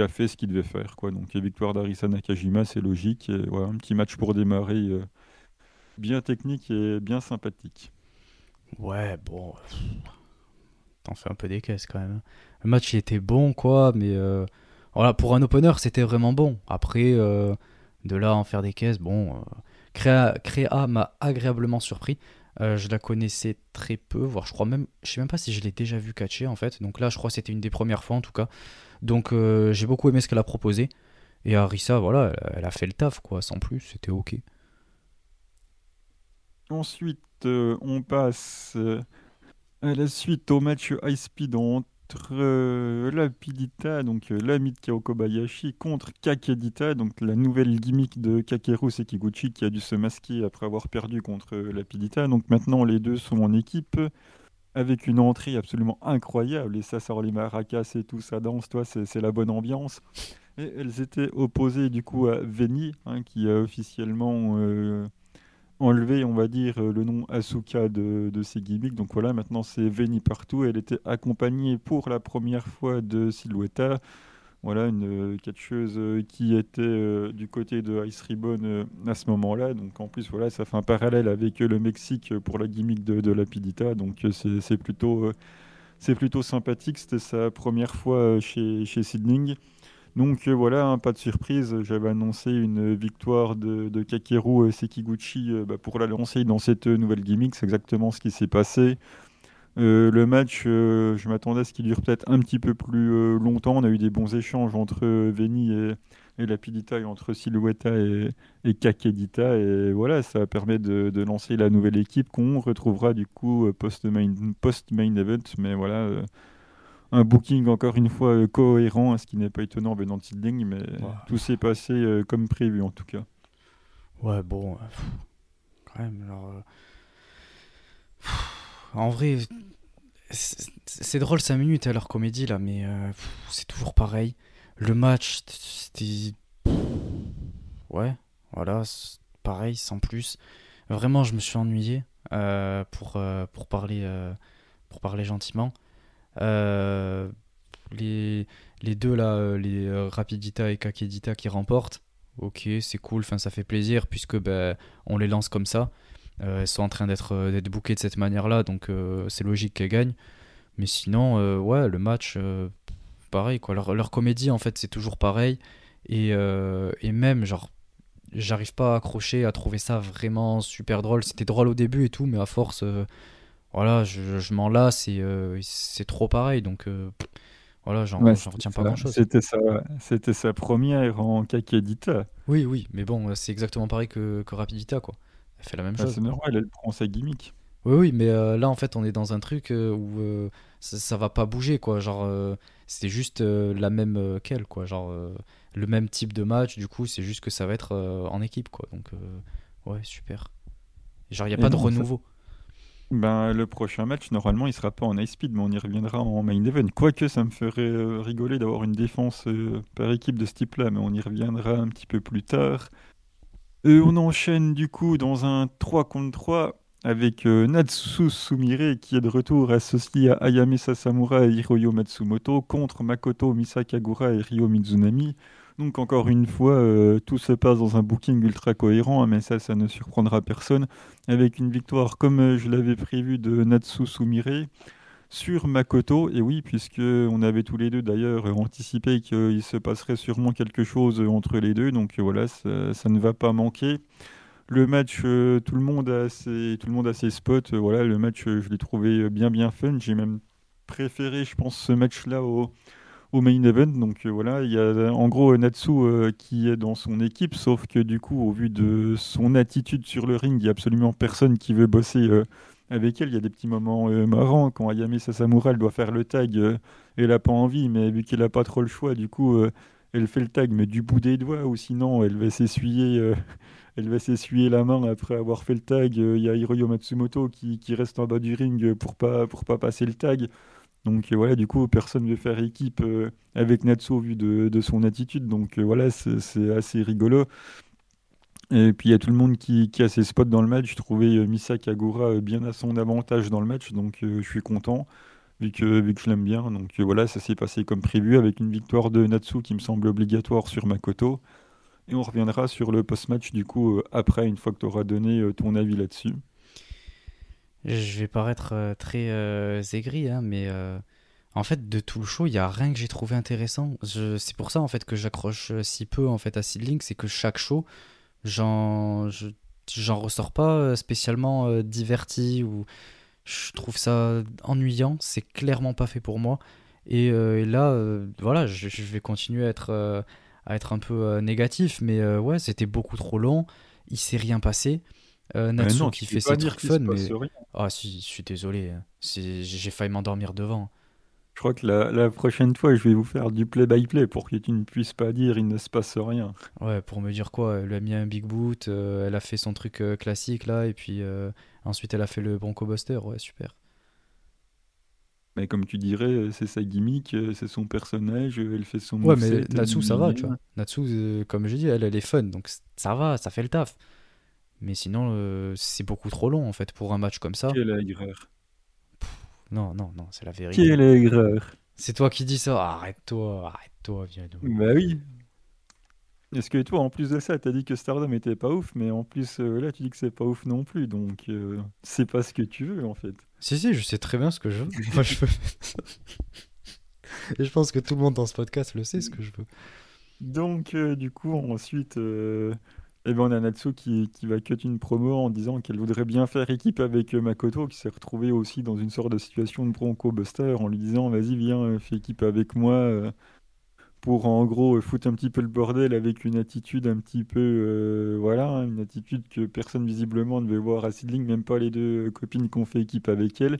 a fait ce qu'il devait faire. Quoi. Donc victoire d'Arisa Nakajima, c'est logique. Un petit match pour démarrer bien technique et bien sympathique. Ouais, bon. T'en fais un peu des caisses quand même. Le match il était bon, quoi, mais euh, voilà, pour un opener, c'était vraiment bon. Après, euh, de là en faire des caisses, bon. Euh, Créa, m'a agréablement surpris. je la connaissais très peu, voire je crois même, je sais même pas si je l'ai déjà vu catcher en fait. Donc là, je crois que c'était une des premières fois en tout cas. Donc j'ai beaucoup aimé ce qu'elle a proposé. Et Arisa, voilà, elle, a fait le taf quoi, sans plus, c'était ok. Ensuite, euh, on passe euh, à la suite au match high speed entre euh, Lapidita, donc l'ami de contre Kakedita, donc la nouvelle gimmick de Kakeru Sekiguchi qui a dû se masquer après avoir perdu contre Lapidita. Donc maintenant, les deux sont en équipe avec une entrée absolument incroyable. Et ça sort les maracas et tout, ça danse, toi, c'est la bonne ambiance. Et elles étaient opposées du coup à Veni, hein, qui a officiellement enlevé, on va dire, euh, le nom Asuka de, de ses gimmicks. Donc voilà, maintenant c'est Veni partout. Elle était accompagnée pour la première fois de Silhouetta. Voilà, une euh, catcheuse euh, qui était du côté de Ice Ribbon à ce moment-là. Donc en plus, voilà, ça fait un parallèle avec le Mexique pour la gimmick de, de Lapidita. Donc c'est plutôt, c'est plutôt sympathique. C'était sa première fois chez, chez. Donc euh, voilà, hein, pas de surprise, j'avais annoncé une victoire de, de Kakeru euh, Sekiguchi euh, bah, pour la lancer dans cette nouvelle gimmick, c'est exactement ce qui s'est passé. le match, je m'attendais à ce qu'il dure peut-être un petit peu plus longtemps. On a eu des bons échanges entre Veni et, Lapidita et entre Silhouetta et, Kakedita. Et voilà, ça permet de, lancer la nouvelle équipe qu'on retrouvera du coup post-main post -main event. Mais voilà, un booking encore une fois euh, cohérent, ce qui n'est pas étonnant venant de Sidling, mais tout s'est passé euh, comme prévu en tout cas. Ouais, bon, euh, quand même, en vrai, c'est drôle 5 minutes à leur comédie là, mais c'est toujours pareil. Le match, c'était. Ouais, voilà, pareil, sans plus. Vraiment, je me suis ennuyé pour, pour, parler, pour parler gentiment. Euh, les, les deux là, euh, les euh, Rapidita et Kakedita qui remportent, ok, c'est cool, enfin, ça fait plaisir puisque ben, on les lance comme ça. elles sont en train d'être d'être bookées de cette manière-là, donc c'est logique qu'elles gagnent. Mais sinon, ouais, le match, pareil, quoi. Leur, leur, comédie, en fait, c'est toujours pareil. Et, et même, genre, j'arrive pas à accrocher, à trouver ça vraiment super drôle. C'était drôle au début et tout, mais à force, voilà, je, je m'en lasse et euh, c'est trop pareil. Donc euh, voilà, j'en retiens pas grand chose. C'était sa, c'était sa première en Kakadita. Oui, oui, mais bon, c'est exactement pareil que, que Rapidita, quoi. Elle fait la même chose. C'est normal, elle prend sa gimmick. Oui, oui, mais euh, là, en fait, on est dans un truc où ça, ça, va pas bouger, quoi. Genre, c'est juste la même qu'elle, quoi. Genre, le même type de match, du coup, c'est juste que ça va être en équipe, quoi. Donc, ouais, super. Genre, il n'y a pas de renouveau. Ben, le prochain match, normalement, il sera pas en high speed, mais on y reviendra en main event. Quoique, ça me ferait euh, rigoler d'avoir une défense euh, par équipe de ce type-là, mais on y reviendra un petit peu plus tard. Euh, on enchaîne du coup dans un 3 contre 3 avec Natsu Sumire qui est de retour associé à Ayame Sasamura et Hiroyo Matsumoto contre Makoto Misakagura et Ryo Mizunami. Donc encore une fois, euh, tout se passe dans un booking ultra cohérent, hein, mais ça, ça ne surprendra personne, avec une victoire comme euh, je l'avais prévu de Natsu Sumire sur Makoto. Et oui, puisque on avait tous les deux d'ailleurs anticipé qu'il se passerait sûrement quelque chose entre les deux, donc voilà, ça, ne va pas manquer. Le match, euh, tout le monde a ses, tout le monde a ses spots. voilà, le match, je l'ai trouvé bien bien fun. J'ai même préféré, je pense, ce match-là au au main event. Donc euh, voilà, il y a en gros Natsu euh, qui est dans son équipe, sauf que du coup, au vu de son attitude sur le ring, il n'y a absolument personne qui veut bosser euh, avec elle. Il y a des petits moments marrants quand Ayame Sasamura elle doit faire le tag, elle n'a pas envie, mais vu qu'elle n'a pas trop le choix, du coup, elle fait le tag, mais du bout des doigts, ou sinon elle va s'essuyer. elle va s'essuyer la main après avoir fait le tag. Il y a Hiroyo Matsumoto qui, qui, reste en bas du ring pour pas, pour pas passer le tag. Donc euh, voilà, du coup, personne ne veut faire équipe euh, avec Natsu vu de, son attitude. Donc euh, voilà, c'est assez rigolo. Et puis il y a tout le monde qui, a ses spots dans le match. Je trouvais Misa Kagura bien à son avantage dans le match, donc je suis content vu que, vu que je l'aime bien. Donc voilà, ça s'est passé comme prévu avec une victoire de Natsu qui me semble obligatoire sur Makoto. Et on reviendra sur le post-match du coup après, une fois que tu auras donné ton avis là-dessus. Je vais paraître euh, très euh, aigri, hein, mais euh, en fait, de tout le show, il n'y a rien que j'ai trouvé intéressant. C'est pour ça en fait que j'accroche si peu en fait à Seedling, c'est que chaque show, j'en j'en ressors pas spécialement diverti ou je trouve ça ennuyant. C'est clairement pas fait pour moi. Et, là, voilà, je, je, vais continuer à être à être un peu négatif, mais ouais, c'était beaucoup trop long. Il s'est rien passé. Euh, Natsu qui fait ses trucs fun, mais. Ah, si, je suis désolé. Hein. J'ai failli m'endormir devant. Je crois que la, prochaine fois, je vais vous faire du play-by-play pour que tu ne puisses pas dire il ne se passe rien. Ouais, pour me dire quoi Elle lui a mis un big boot, euh, elle a fait son truc euh, classique là, et puis euh, ensuite elle a fait le Bronco Buster. Ouais, super. Mais comme tu dirais, c'est sa gimmick, c'est son personnage, elle fait son. Ouais, mais Natsu, ça va, tu vois. Natsu, comme je dis, elle, elle est fun, donc ça va, ça fait le taf. Mais sinon, euh, c'est beaucoup trop long en fait pour un match comme ça. Quelle aigreur. non, non, non, c'est la vérité. Quelle aigreur. C'est toi qui dis ça. Arrête-toi, arrête-toi, viens nous. Bah oui. Est-ce que toi, en plus de ça, t'as dit que Stardom était pas ouf, mais en plus euh, là, tu dis que c'est pas ouf non plus, donc euh, c'est pas ce que tu veux en fait. Si, si, je sais très bien ce que je veux. Moi, je veux. Et je pense que tout le monde dans ce podcast le sait ce que je veux. Donc, euh, du coup, ensuite, euh, eh ben, on a Natsu qui, qui va cut une promo en disant qu'elle voudrait bien faire équipe avec euh, Makoto, qui s'est retrouvé aussi dans une sorte de situation de Bronco Buster en lui disant Vas-y, viens, euh, fais équipe avec moi. Euh, pour en gros euh, foutre un petit peu le bordel avec une attitude un petit peu euh, voilà hein, une attitude que personne visiblement ne veut voir à Sidling même pas les deux euh, copines qui ont fait équipe avec elle.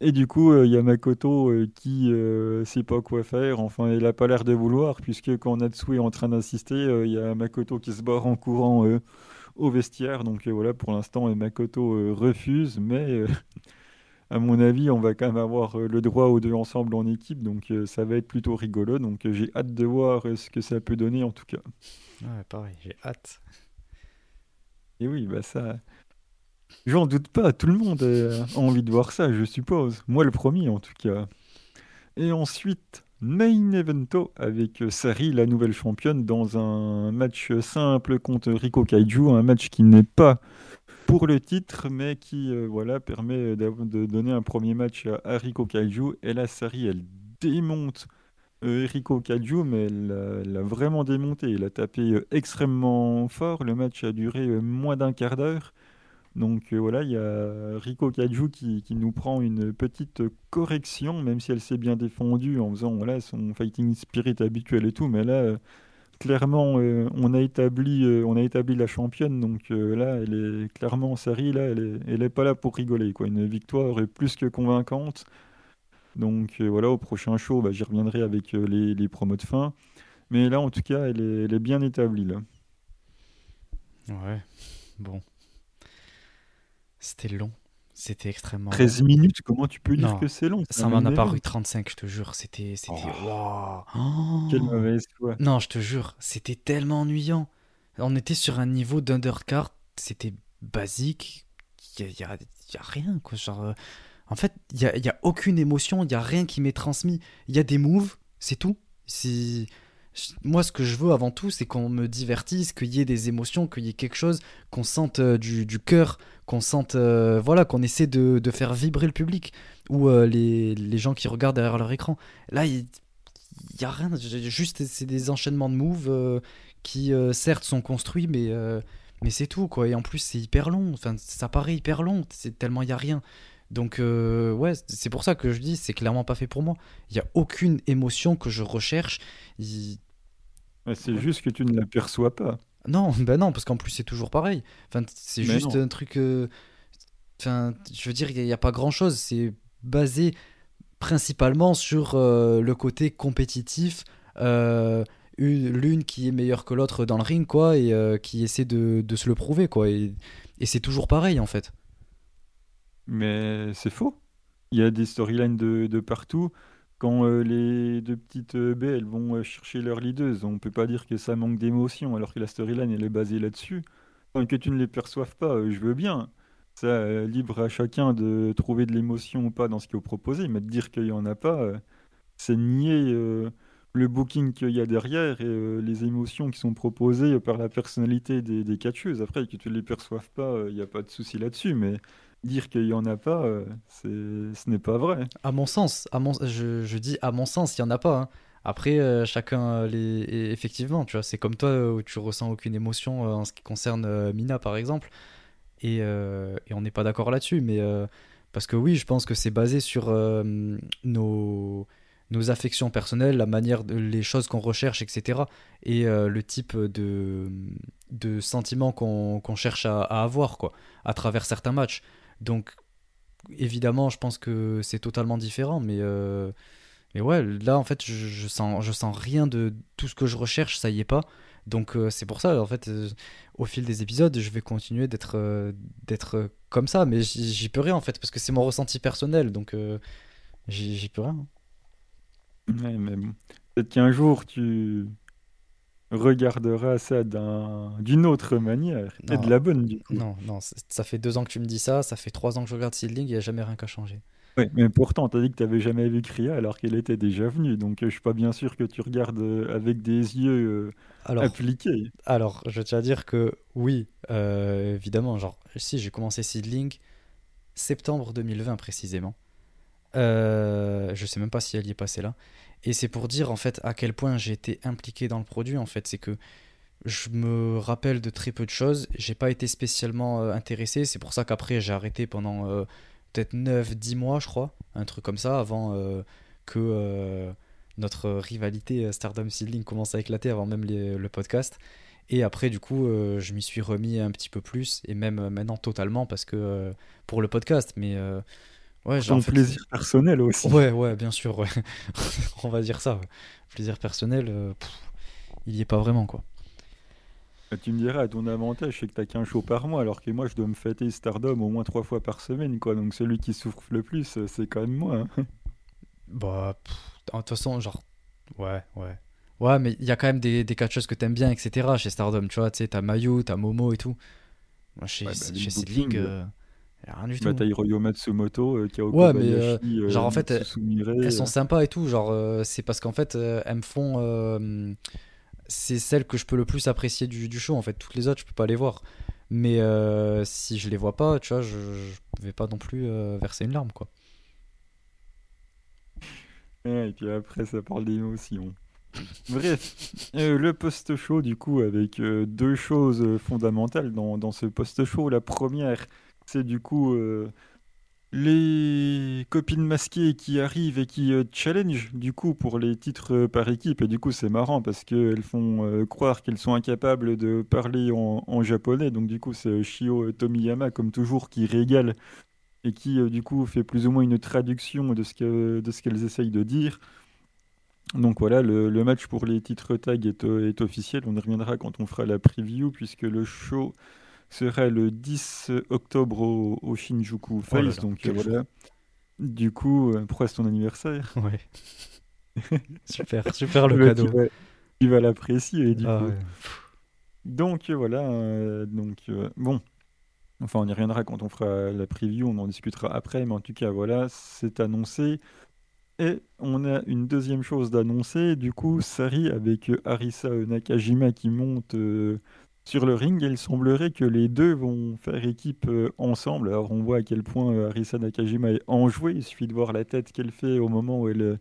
Et du coup euh, il y a Makoto euh, qui euh, sait pas quoi faire. Enfin elle a pas l'air de vouloir puisque quand Natsu est en train d'insister euh, il y a Makoto qui se barre en courant euh, au vestiaire. Donc euh, voilà pour l'instant euh, Makoto euh, refuse mais euh, à mon avis, on va quand même avoir euh, le droit aux deux ensemble en équipe, donc euh, ça va être plutôt rigolo. Donc euh, j'ai hâte de voir ce que ça peut donner en tout cas. Ouais, pareil, j'ai hâte. Et oui, bah ça, j'en doute pas, tout le monde a envie de voir ça, je suppose. Moi le premier en tout cas. Et ensuite, main evento avec Sari, la nouvelle championne, dans un match simple contre Riko Kaiju, un match qui n'est pas pour le titre, mais qui euh, voilà, permet d'av- de donner un premier match à, à Riko Kaiju. Et là, Sari, elle démonte euh, Riko Kaiju, mais elle l'a l'a vraiment démonté. Elle a tapé euh, extrêmement fort. Le match a duré euh, moins d'un quart d'heure. Donc euh, voilà, il y a Riko Kaiju qui, qui nous prend une petite correction, même si elle s'est bien défendue en faisant voilà, son fighting spirit habituel et tout. Mais là, euh, clairement, euh, on a établi, euh, on a établi la championne. Donc euh, là, elle est clairement en série. Elle est, elle est pas là pour rigoler. Quoi. Une victoire est plus que convaincante. Donc voilà, au prochain show, bah, j'y reviendrai avec les, promos de fin. Mais là, en tout cas, elle est, bien établie. Ouais, bon. C'était long. C'était extrêmement long. 13 minutes, comment tu peux dire Non, que c'est long? Ça m'en a paru 35, je te jure. C'était. C'était. Oh. Quelle mauvaise foi. Non, je te jure, c'était tellement ennuyant. On était sur un niveau d'undercard, c'était basique. Il y a, rien, quoi. Genre, euh, en fait, il y a, y a aucune émotion, il y a rien qui m'est transmis. Il y a des moves, c'est tout. C'est moi, ce que je veux avant tout, c'est qu'on me divertisse, qu'il y ait des émotions, qu'il y ait quelque chose, qu'on sente euh, du, du cœur, qu'on sente, euh, voilà, qu'on essaie de, de faire vibrer le public ou euh, les, les gens qui regardent derrière leur écran. Là, il il y a rien, juste c'est des enchaînements de moves euh, qui certes sont construits, mais mais c'est tout quoi. Et en plus c'est hyper long. Enfin, ça paraît hyper long. C'est tellement il y a rien. Donc ouais, c'est pour ça que je dis c'est clairement pas fait pour moi. Il y a aucune émotion que je recherche. Il- C'est Ouais. juste que tu ne l'aperçois pas. Non, ben non, parce qu'en plus c'est toujours pareil. Enfin, c'est Mais juste non. un truc. euh, Enfin, je veux dire, il n'y a, pas grand chose. C'est basé principalement sur euh, le côté compétitif. euh, une- L'une qui est meilleure que l'autre dans le ring, quoi, et euh, qui essaie de, de se le prouver, quoi. Et, et c'est toujours pareil, en fait. Mais c'est faux. Il y a des storylines de, de partout. Quand euh, les deux petites euh, elles vont euh, chercher leur leaders, on peut pas dire que ça manque d'émotion alors que la storyline, elle est basée là-dessus. Enfin, que tu ne les perçoives pas, euh, je veux bien. Ça, libre à chacun de trouver de l'émotion ou pas dans ce qui est proposé, mais de dire qu'il n'y en a pas, c'est nier le booking qu'il y a derrière et les émotions qui sont proposées par la personnalité des, des catcheuses. Après, que tu ne les perçoives pas, il n'y a pas de souci là-dessus, mais dire qu'il n'y en a pas, euh, ce n'est pas vrai. À mon sens, à mon, je, je dis à mon sens, il n'y en a pas. hein. Après, euh, chacun euh, les. effectivement, tu vois, c'est comme toi où tu ressens aucune émotion en ce qui concerne Mina, par exemple. Et, et on n'est pas d'accord là-dessus, mais parce que oui, je pense que c'est basé sur nos, nos affections personnelles, la manière, de- les choses qu'on recherche, etc. Et le type de, de sentiments qu'on qu'on cherche à, à avoir, quoi, à travers certains matchs. Donc, évidemment, je pense que c'est totalement différent, mais, euh, mais ouais, là, en fait, je, sens, je sens rien de tout ce que je recherche, ça y est pas. Donc, euh, c'est pour ça, en fait, euh, au fil des épisodes, je vais continuer d'être d'être comme ça, mais j'y peux rien, en fait, parce que c'est mon ressenti personnel, donc j'y j'y peux rien. Ouais, mais bon. Peut-être qu'un jour, tu regarderas ça d'un, d'une autre manière, et de la bonne, du coup. Non, non, ça fait deux ans que tu me dis ça, ça fait trois ans que je regarde Seedling, il n'y a jamais rien qu'à changer. Ouais, mais pourtant, tu as dit que tu n'avais jamais vu Kria alors qu'elle était déjà venue, donc euh, je suis pas bien sûr que tu regardes euh, avec des yeux euh, Alors, appliqués. Alors, je tiens à dire que oui, euh, évidemment, genre, si j'ai commencé Seedling septembre 2020 précisément. Euh, je sais même pas si elle y est passée là. Et c'est pour dire en fait à quel point j'ai été impliqué dans le produit. En fait, c'est que je me rappelle de très peu de choses. J'ai pas été spécialement euh, intéressé. C'est pour ça qu'après j'ai arrêté pendant euh, peut-être 9-10 mois, je crois, un truc comme ça, avant euh, que notre rivalité Stardom Seedling commence à éclater, avant même le podcast. Et après, du coup, je m'y suis remis un petit peu plus, et même maintenant totalement, parce que pour le podcast. Mais Ouais, Ton plaisir personnel aussi. Ouais, ouais, bien sûr, ouais. On va dire ça. Plaisir personnel, euh, il y est pas vraiment, quoi. Bah, tu me diras, à ton avantage, c'est que t'as qu'un show par mois, alors que moi, je dois me fêter Stardom au moins trois fois par semaine, quoi. Donc celui qui souffre le plus, euh, c'est quand même moi. Hein. Bah, de toute façon, genre, ouais, ouais. Ouais, mais il y a quand même des, des catcheuses que t'aimes bien, etc. Chez Stardom, tu vois, tu sais, t'as Mayu, t'as Momo et tout. Moi, chez, ouais, bah, chez Rien du tout. Bataille Royo Matsumoto, euh, Ouais, mais euh, euh, genre en fait, elles, sont sympas et tout. Genre, c'est parce qu'en fait, elles me font. c'est celles que je peux le plus apprécier du, du, show. En fait, toutes les autres, je peux pas les voir. Mais si je les vois pas, tu vois, je, je vais pas non plus verser une larme, quoi. et puis après, ça parle d'émotion. Bref, le post-show, du coup, avec deux choses fondamentales dans, dans ce post-show. La première, c'est du coup euh, les copines masquées qui arrivent et qui euh, challenge du coup pour les titres euh, par équipe. Et du coup, c'est marrant parce qu'elles font croire qu'elles sont incapables de parler en, japonais. Donc du coup, c'est Shio Tomiyama comme toujours qui régale et qui du coup fait plus ou moins une traduction de ce qu'elles essayent de dire. Donc voilà, le, match pour les titres tag est, officiel. On y reviendra quand on fera la preview, puisque le show serait le 10 octobre au, Shinjuku oh Face. donc euh, voilà. Du coup, euh, pourquoi c'est ton anniversaire Ouais. super, super le cadeau. Tu vas, l'apprécier du ah coup. Donc euh, voilà, donc bon. Enfin, on y reviendra quand on fera la preview, on en discutera après, mais en tout cas, voilà, c'est annoncé. Et on a une deuxième chose d'annoncer, du coup, Sari avec Arisa Nakajima qui monte sur le ring, il semblerait que les deux vont faire équipe euh, ensemble. Alors on voit à quel point euh, Arisa Nakajima est enjouée. Il suffit de voir la tête qu'elle fait au moment où elle,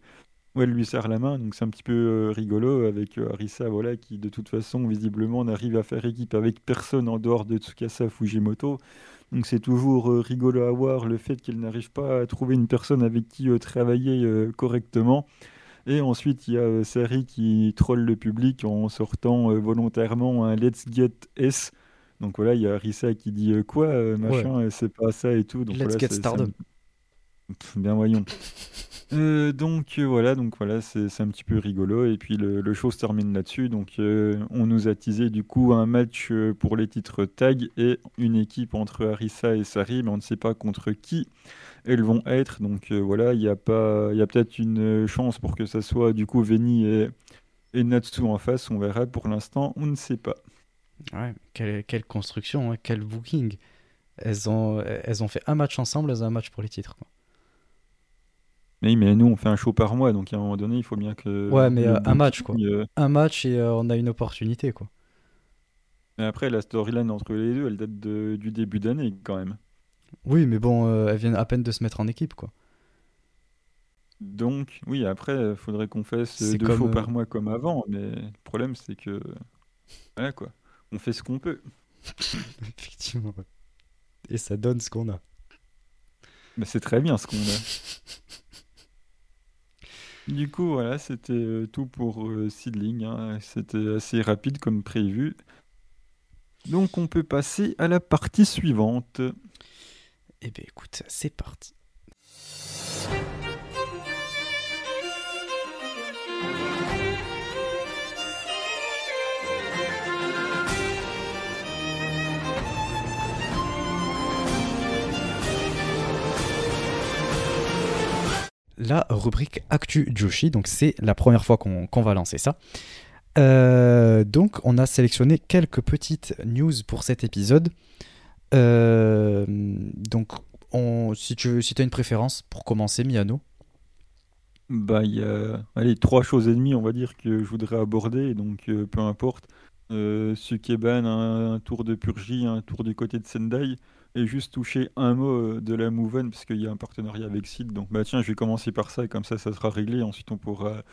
euh, lui serre la main. Donc c'est un petit peu rigolo avec Arisa voilà, qui de toute façon visiblement n'arrive à faire équipe avec personne en dehors de Tsukasa Fujimoto. Donc c'est toujours rigolo à voir le fait qu'elle n'arrive pas à trouver une personne avec qui travailler correctement. Et ensuite, il y a euh, Sari qui troll le public en sortant euh, volontairement un Let's Get S. Donc voilà, il y a Risa qui dit euh, quoi, machin, c'est pas ça et tout. Donc, Let's Get Stardom. Bien voyons. donc voilà, donc voilà, c'est un petit peu rigolo. Et puis le, show se termine là-dessus. Donc on nous a teasé du coup un match pour les titres tag et une équipe entre Arisa et Sari, mais on ne sait pas contre qui elles vont être. Donc euh, voilà, il y a pas, il y a peut-être une chance pour que ça soit du coup Veni et, et Natsu en face. On verra. Pour l'instant, on ne sait pas. Ouais, quelle, quelle construction, hein, quel booking. Elles ont, elles ont fait un match ensemble, elles ont un match pour les titres. Quoi. Mais, mais nous, on fait un show par mois, donc à un moment donné, il faut bien que. Ouais, mais euh, un match, quoi. Euh, un match et on a une opportunité, quoi. Mais après, la storyline entre les deux, elle date du début d'année, quand même. Oui, mais bon, euh, elles viennent à peine de se mettre en équipe, quoi. Donc, oui, après, il faudrait qu'on fasse deux comme, par euh, mois comme avant, mais le problème, c'est que. Voilà, quoi. On fait ce qu'on peut. Effectivement. Et ça donne ce qu'on a. Mais c'est très bien ce qu'on a. du coup, voilà, c'était euh, tout pour Seedling. Hein. C'était assez rapide comme prévu. Donc, on peut passer à la partie suivante. Eh bien écoute, c'est parti. la rubrique Actu Joshi. Donc c'est la première fois qu'on va lancer ça. Euh, donc on a sélectionné quelques petites news pour cet épisode. Euh, donc, on, si tu si as une préférence pour commencer, Miano? Bah, il y a allez, trois choses et demie, on va dire, que je voudrais aborder, donc euh, peu importe. Euh, Sukeban, un, tour de Purgie, un tour du côté de Sendai. et juste toucher un mot de la Mouven, parce qu'il y a un partenariat avec Sid. Donc, bah tiens, je vais commencer par ça, et comme ça, ça sera réglé. Ensuite, on pourra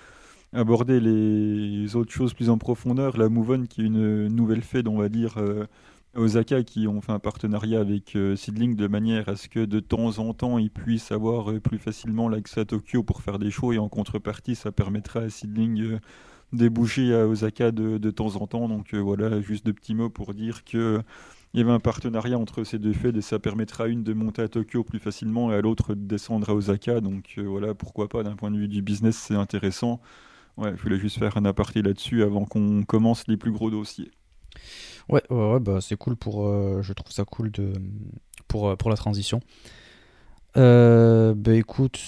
aborder les autres choses plus en profondeur. La Mouven, qui est une nouvelle fête, on va dire, Osaka qui ont fait un partenariat avec euh, Seedling de manière à ce que de temps en temps ils puissent avoir euh, plus facilement l'accès à Tokyo pour faire des shows et en contrepartie ça permettra à Seedling euh, déboucher à Osaka de, de, temps en temps. Donc voilà, juste de petits mots pour dire que il y avait un partenariat entre ces deux faits et ça permettra à une de monter à Tokyo plus facilement et à l'autre de descendre à Osaka. Donc voilà, pourquoi pas d'un point de vue du business, c'est intéressant. Ouais, je voulais juste faire un aparté là-dessus avant qu'on commence les plus gros dossiers. Ouais, ouais, bah, c'est cool pour. Euh, je trouve ça cool de, pour, euh, pour la transition. Euh, bah écoute,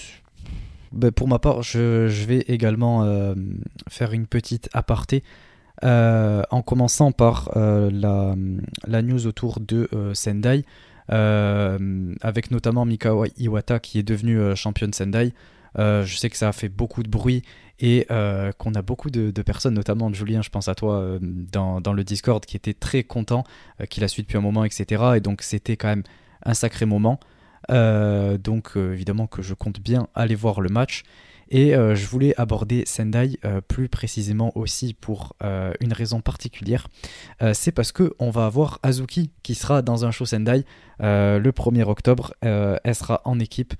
bah, pour ma part, je, je vais également faire une petite aparté. en commençant par la, la, news autour de Sendai, avec notamment Mikawa Iwata qui est devenu championne Sendai. Je sais que ça a fait beaucoup de bruit et euh, qu'on a beaucoup de, personnes, notamment Julien, je pense à toi, euh, dans, le Discord, qui étaient très contents, euh, qu'il a suivi depuis un moment, etc. Et donc c'était quand même un sacré moment. donc évidemment que je compte bien aller voir le match. Et je voulais aborder Sendai plus précisément aussi pour une raison particulière. c'est parce que on va avoir Azuki qui sera dans un show Sendai le 1er octobre. elle sera en équipe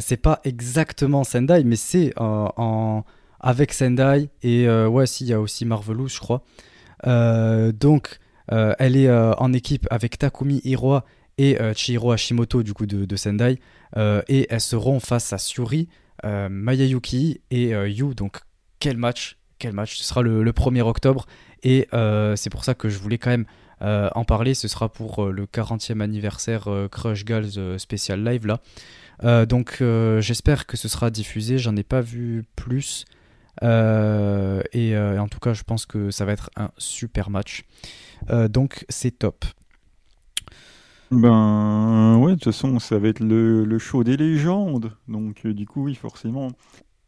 c'est pas exactement Sendai, mais c'est euh, en, avec Sendai et euh, ouais, si, il y a aussi Marvelous, je crois. Euh, donc, elle est en équipe avec Takumi Hiroa et Chihiro Hashimoto du coup de, Sendai et elles seront face à Suri, Mayayuki et Yu. Donc, quel match! Quel match! Ce sera le, le 1er octobre et c'est pour ça que je voulais quand même en parler. Ce sera pour le 40e anniversaire Crush Girls Special Live là. Euh, donc euh, j'espère que ce sera diffusé. J'en ai pas vu plus. Euh, et en tout cas, je pense que ça va être un super match. donc c'est top. Ben ouais, de toute façon, ça va être le, le show des légendes. Donc du coup, oui, forcément,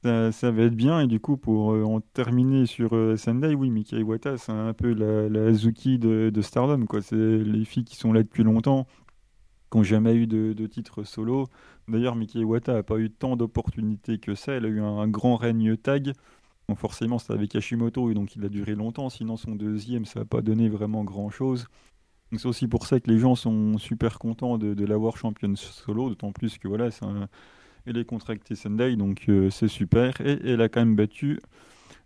ça, va être bien. Et du coup, pour en terminer sur Sendai, oui, Mika Iwata, c'est un peu la, la Azuki de, de Stardom. C'est les filles qui sont là depuis longtemps, n'ont jamais eu de, de titre solo. D'ailleurs, Miki Iwata n'a pas eu tant d'opportunités que ça. Elle a eu un, grand règne tag. forcément, c'était avec Hashimoto, et donc il a duré longtemps. Sinon, son deuxième, ça n'a pas donné vraiment grand-chose. C'est aussi pour ça que les gens sont super contents de, l'avoir championne solo, d'autant plus que voilà, elle est contractée Sendai, donc euh, c'est super. Et elle a quand même battu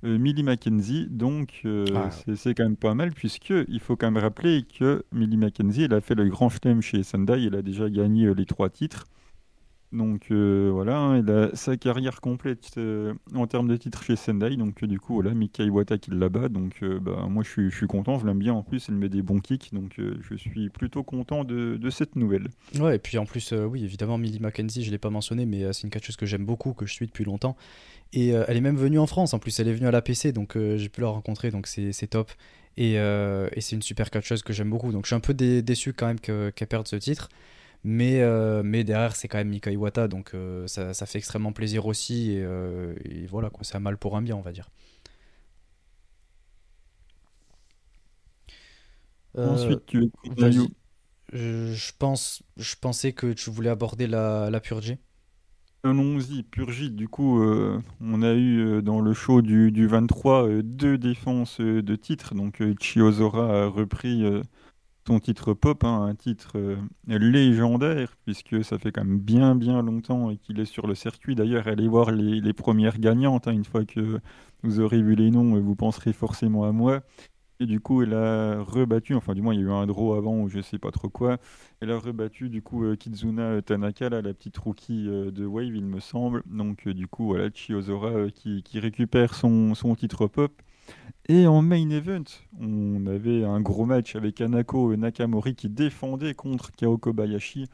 euh, Millie Mackenzie, donc euh, ah. c'est quand même pas mal, puisque il faut quand même rappeler que Millie Mackenzie, elle a fait le grand chelem chez Sendai, elle a déjà gagné les trois titres. Donc euh, voilà, hein, il a sa carrière complète euh, en termes de titres chez Sendai. Donc euh, du coup, voilà, Mika qui là-bas. Donc bah, moi je suis, content, je l'aime bien en plus, il met des bons kicks. Donc je suis plutôt content de, cette nouvelle. Ouais, et puis en plus, oui, évidemment, Millie McKenzie, je ne l'ai pas mentionné, mais c'est une catcheuse que j'aime beaucoup, que je suis depuis longtemps. Et elle est même venue en France, en plus, elle est venue à la PC, donc j'ai pu la rencontrer, donc c'est top. Et, c'est une super catcheuse que j'aime beaucoup. Donc je suis un peu déçu quand même qu'elle perde ce titre. Mais, euh, mais derrière, c'est quand même Mika Iwata, donc euh, ça, ça, fait extrêmement plaisir aussi. Et, euh, voilà, quoi, c'est un mal pour un bien, on va dire. Ensuite, tu je, pense, je pensais que tu voulais aborder la, la Purgie. Allons-y, Purgie. Du coup, on a eu dans le show du, du 23 deux défenses de titre. Donc, Chiozora a repris son titre pop, hein, un titre euh, légendaire, puisque ça fait quand même bien bien longtemps qu'il est sur le circuit. D'ailleurs, allez voir les, premières gagnantes, hein, une fois que vous aurez vu les noms, vous penserez forcément à moi. Et du coup, elle a rebattu, enfin du moins il y a eu un draw avant ou je sais pas trop quoi. Elle a rebattu du coup euh, Kizuna Tanaka, la petite rookie euh, de Wave, il me semble. Donc du coup, voilà, Chiozora qui, qui récupère son, son titre pop. Et en main event, on avait un gros match avec Anako Nakamori qui défendait contre Kao Kobayashi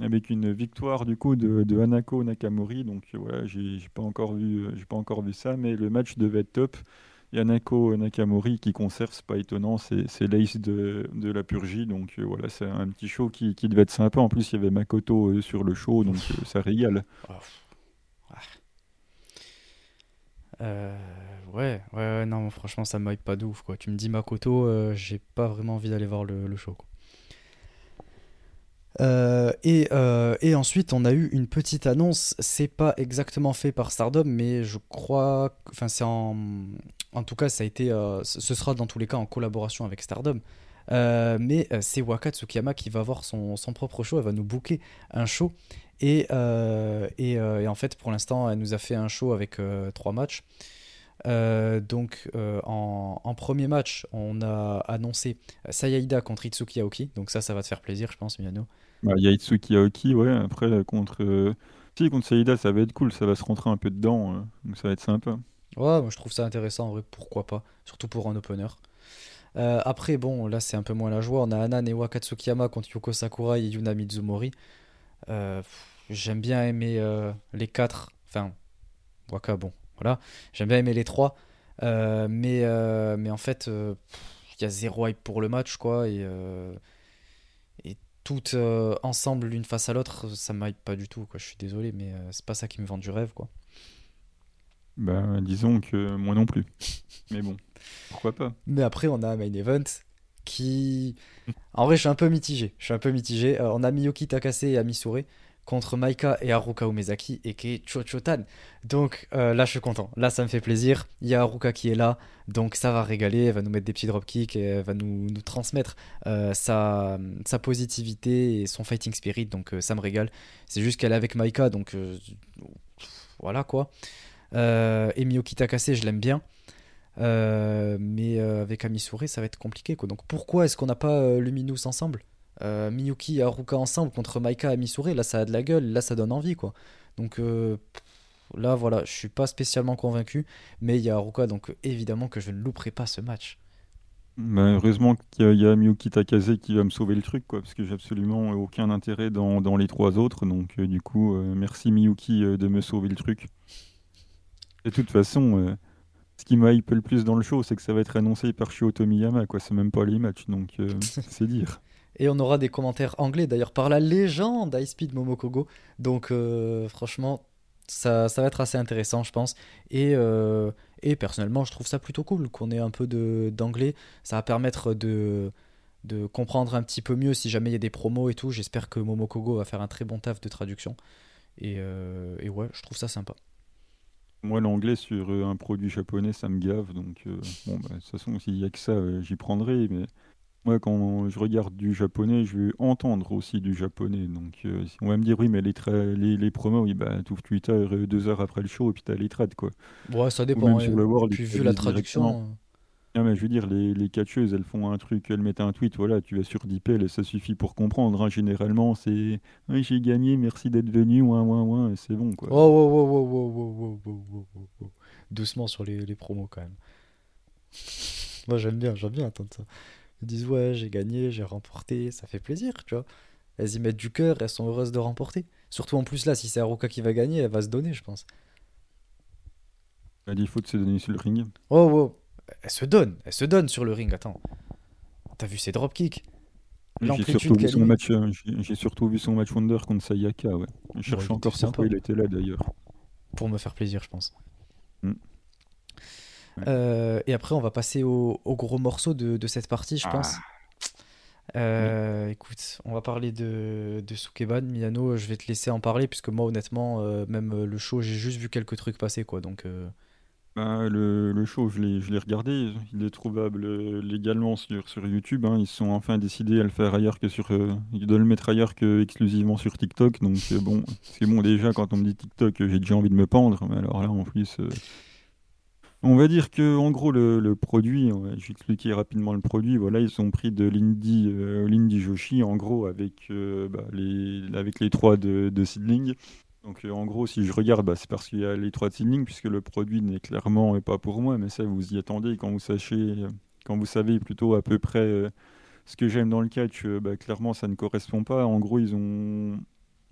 avec une victoire du coup de, de Hanako Nakamori. Donc voilà, j'ai pas encore vu, j'ai pas encore vu ça, mais le match devait être top. Et Hanako Nakamori qui conserve, c'est pas étonnant, c'est l'ace de, de, la purgie. Donc euh, voilà, c'est un petit show qui, qui, devait être sympa. En plus, il y avait Makoto euh, sur le show, donc euh, ça régale. Euh, ouais, ouais, non, franchement, ça me pas de ouf, quoi. Tu me dis Makoto, euh, j'ai pas vraiment envie d'aller voir le, show, Euh, et, euh, et, ensuite, on a eu une petite annonce. C'est pas exactement fait par Stardom, mais je crois. Enfin, c'est en. Tout cas, ça a été. Euh, ce sera dans tous les cas en collaboration avec Stardom. mais c'est Waka Tsukiyama qui va avoir son, propre show. Elle va nous booker un show. Et, et, et en fait, pour l'instant, elle nous a fait un show avec trois matchs. Donc en, en, premier match, on a annoncé Sayaida contre Itsuki Aoki. Donc ça, ça va te faire plaisir, je pense, Miyano. Bah, il y a Itsuki Aoki, ouais. Après, contre, euh, si, contre Saïda, ça va être cool. Ça va se rentrer un peu dedans. Euh, donc ça va être sympa. Ouais, moi je trouve ça intéressant en vrai. Pourquoi pas Surtout pour un opener. Euh, après, bon, là c'est un peu moins la joie. On a Anan et Wakatsukiyama contre Yoko Sakurai et Yuna Mizumori. J'aime bien aimer les quatre. Enfin, Waka, bon, voilà. J'aime bien aimer les trois. mais, mais en fait, il y a zéro hype pour le match, quoi. Et toutes euh, ensemble l'une face à l'autre, ça m'aille pas du tout. Quoi. Je suis désolé, mais euh, c'est pas ça qui me vend du rêve. quoi. Ben, disons que moi non plus. mais bon, pourquoi pas. Mais après, on a un main event qui. En vrai, je suis un peu mitigé. Je suis un peu mitigé. Euh, on a Miyoki Takase et Amisure contre Maika et Haruka Umezaki et qui est Chochotan. Donc là, je suis content. Là, ça me fait plaisir. Il y a Haruka qui est là, donc ça va régaler. Elle va nous mettre des petits dropkicks et elle va nous, transmettre euh, sa, positivité et son fighting spirit. Donc ça me régale. C'est juste qu'elle est avec Maika, donc voilà quoi. et Miyoki Takase, je l'aime bien. mais avec Amisure, ça va être compliqué. Quoi. Donc pourquoi est-ce qu'on n'a pas Luminous ensemble? Euh, Miyuki et Haruka ensemble contre Maika et Misure, là ça a de la gueule, là ça donne envie quoi. Donc euh, là voilà, je suis pas spécialement convaincu, mais il y a Haruka donc évidemment que je ne louperai pas ce match. Bah, heureusement qu'il y, a Miyuki Takase qui va me sauver le truc quoi, parce que j'ai absolument aucun intérêt dans, dans les trois autres, donc euh, du coup merci Miyuki de me sauver le truc. Et de toute façon, ce qui m'a hype le plus dans le show, c'est que ça va être annoncé par Shio Tomiyama, quoi. C'est même pas les matchs, donc c'est dire. Et on aura des commentaires anglais d'ailleurs par la légende High Momokogo. Donc euh, franchement, ça, ça, va être assez intéressant, je pense. Et, euh, et personnellement, je trouve ça plutôt cool qu'on ait un peu d'anglais. Ça va permettre de, de comprendre un petit peu mieux si jamais il y a des promos et tout. J'espère que Momokogo va faire un très bon taf de traduction. Et, euh, et ouais, je trouve ça sympa. Moi, l'anglais sur un produit japonais, ça me gave. Donc, bon, bah, de toute façon, s'il n'y a que ça, j'y prendrai. Mais moi, quand je regarde du japonais, je veux entendre aussi du japonais. Donc, euh, on va me dire, oui, mais les, les, les, promos, oui, bah, tu ouvres Twitter euh, deux heures après le show et puis t'as les trades, quoi. Ouais, ça dépend. Ou même sur le World, puis vu la traduction. Non, mais je veux dire, les, les catcheuses, elles font un truc, elles mettent un tweet, voilà, tu vas sur DeepL, ça suffit pour comprendre. Hein. Généralement, c'est oui, j'ai gagné, merci d'être venu, ouin, ouin, ouin, c'est bon, quoi. Oh, oh, oh, oh, Doucement sur les, les promos, quand même. Moi, j'aime bien, j'aime bien attendre ça. Ils disent ouais, j'ai gagné, j'ai remporté, ça fait plaisir, tu vois. Elles y mettent du cœur, elles sont heureuses de remporter. Surtout en plus là, si c'est Aruka qui va gagner, elle va se donner, je pense. Elle dit il faut se donner sur le ring. Oh, oh, elle se donne, elle se donne sur le ring, attends. T'as vu ses dropkicks j'ai surtout, vu son match, euh, j'ai surtout vu son match Wonder contre Sayaka, ouais. Je cherche encore pourquoi il était là d'ailleurs. Pour me faire plaisir, je pense. Mm. Euh, et après, on va passer au, gros morceau de, cette partie, je pense. Ah. Euh, écoute, on va parler de, de Sukeban. Miyano, je vais te laisser en parler, puisque moi, honnêtement, euh, même le show, j'ai juste vu quelques trucs passer, quoi. Donc. Bah, le, le, show, je l'ai regardé. Il est trouvable légalement sur, sur YouTube. Hein. Ils sont enfin décidés à le faire ailleurs que sur. ils doivent le mettre ailleurs que exclusivement sur TikTok. Donc, bon, c'est bon, déjà, quand on me dit TikTok, j'ai déjà envie de me pendre. Mais alors là, en plus. On va dire que en gros le, produit, je vais rapidement le produit. Voilà, ils ont pris de l'Indie, euh, Joshi en gros avec euh, bah, les avec les trois de, Seedling. Donc euh, en gros, si je regarde, bah, c'est parce qu'il y a les trois de Seedling puisque le produit n'est clairement pas pour moi, mais ça vous y attendez quand vous sachez, quand vous savez plutôt à peu près ce que j'aime dans le catch. Bah, clairement, ça ne correspond pas. En gros, ils ont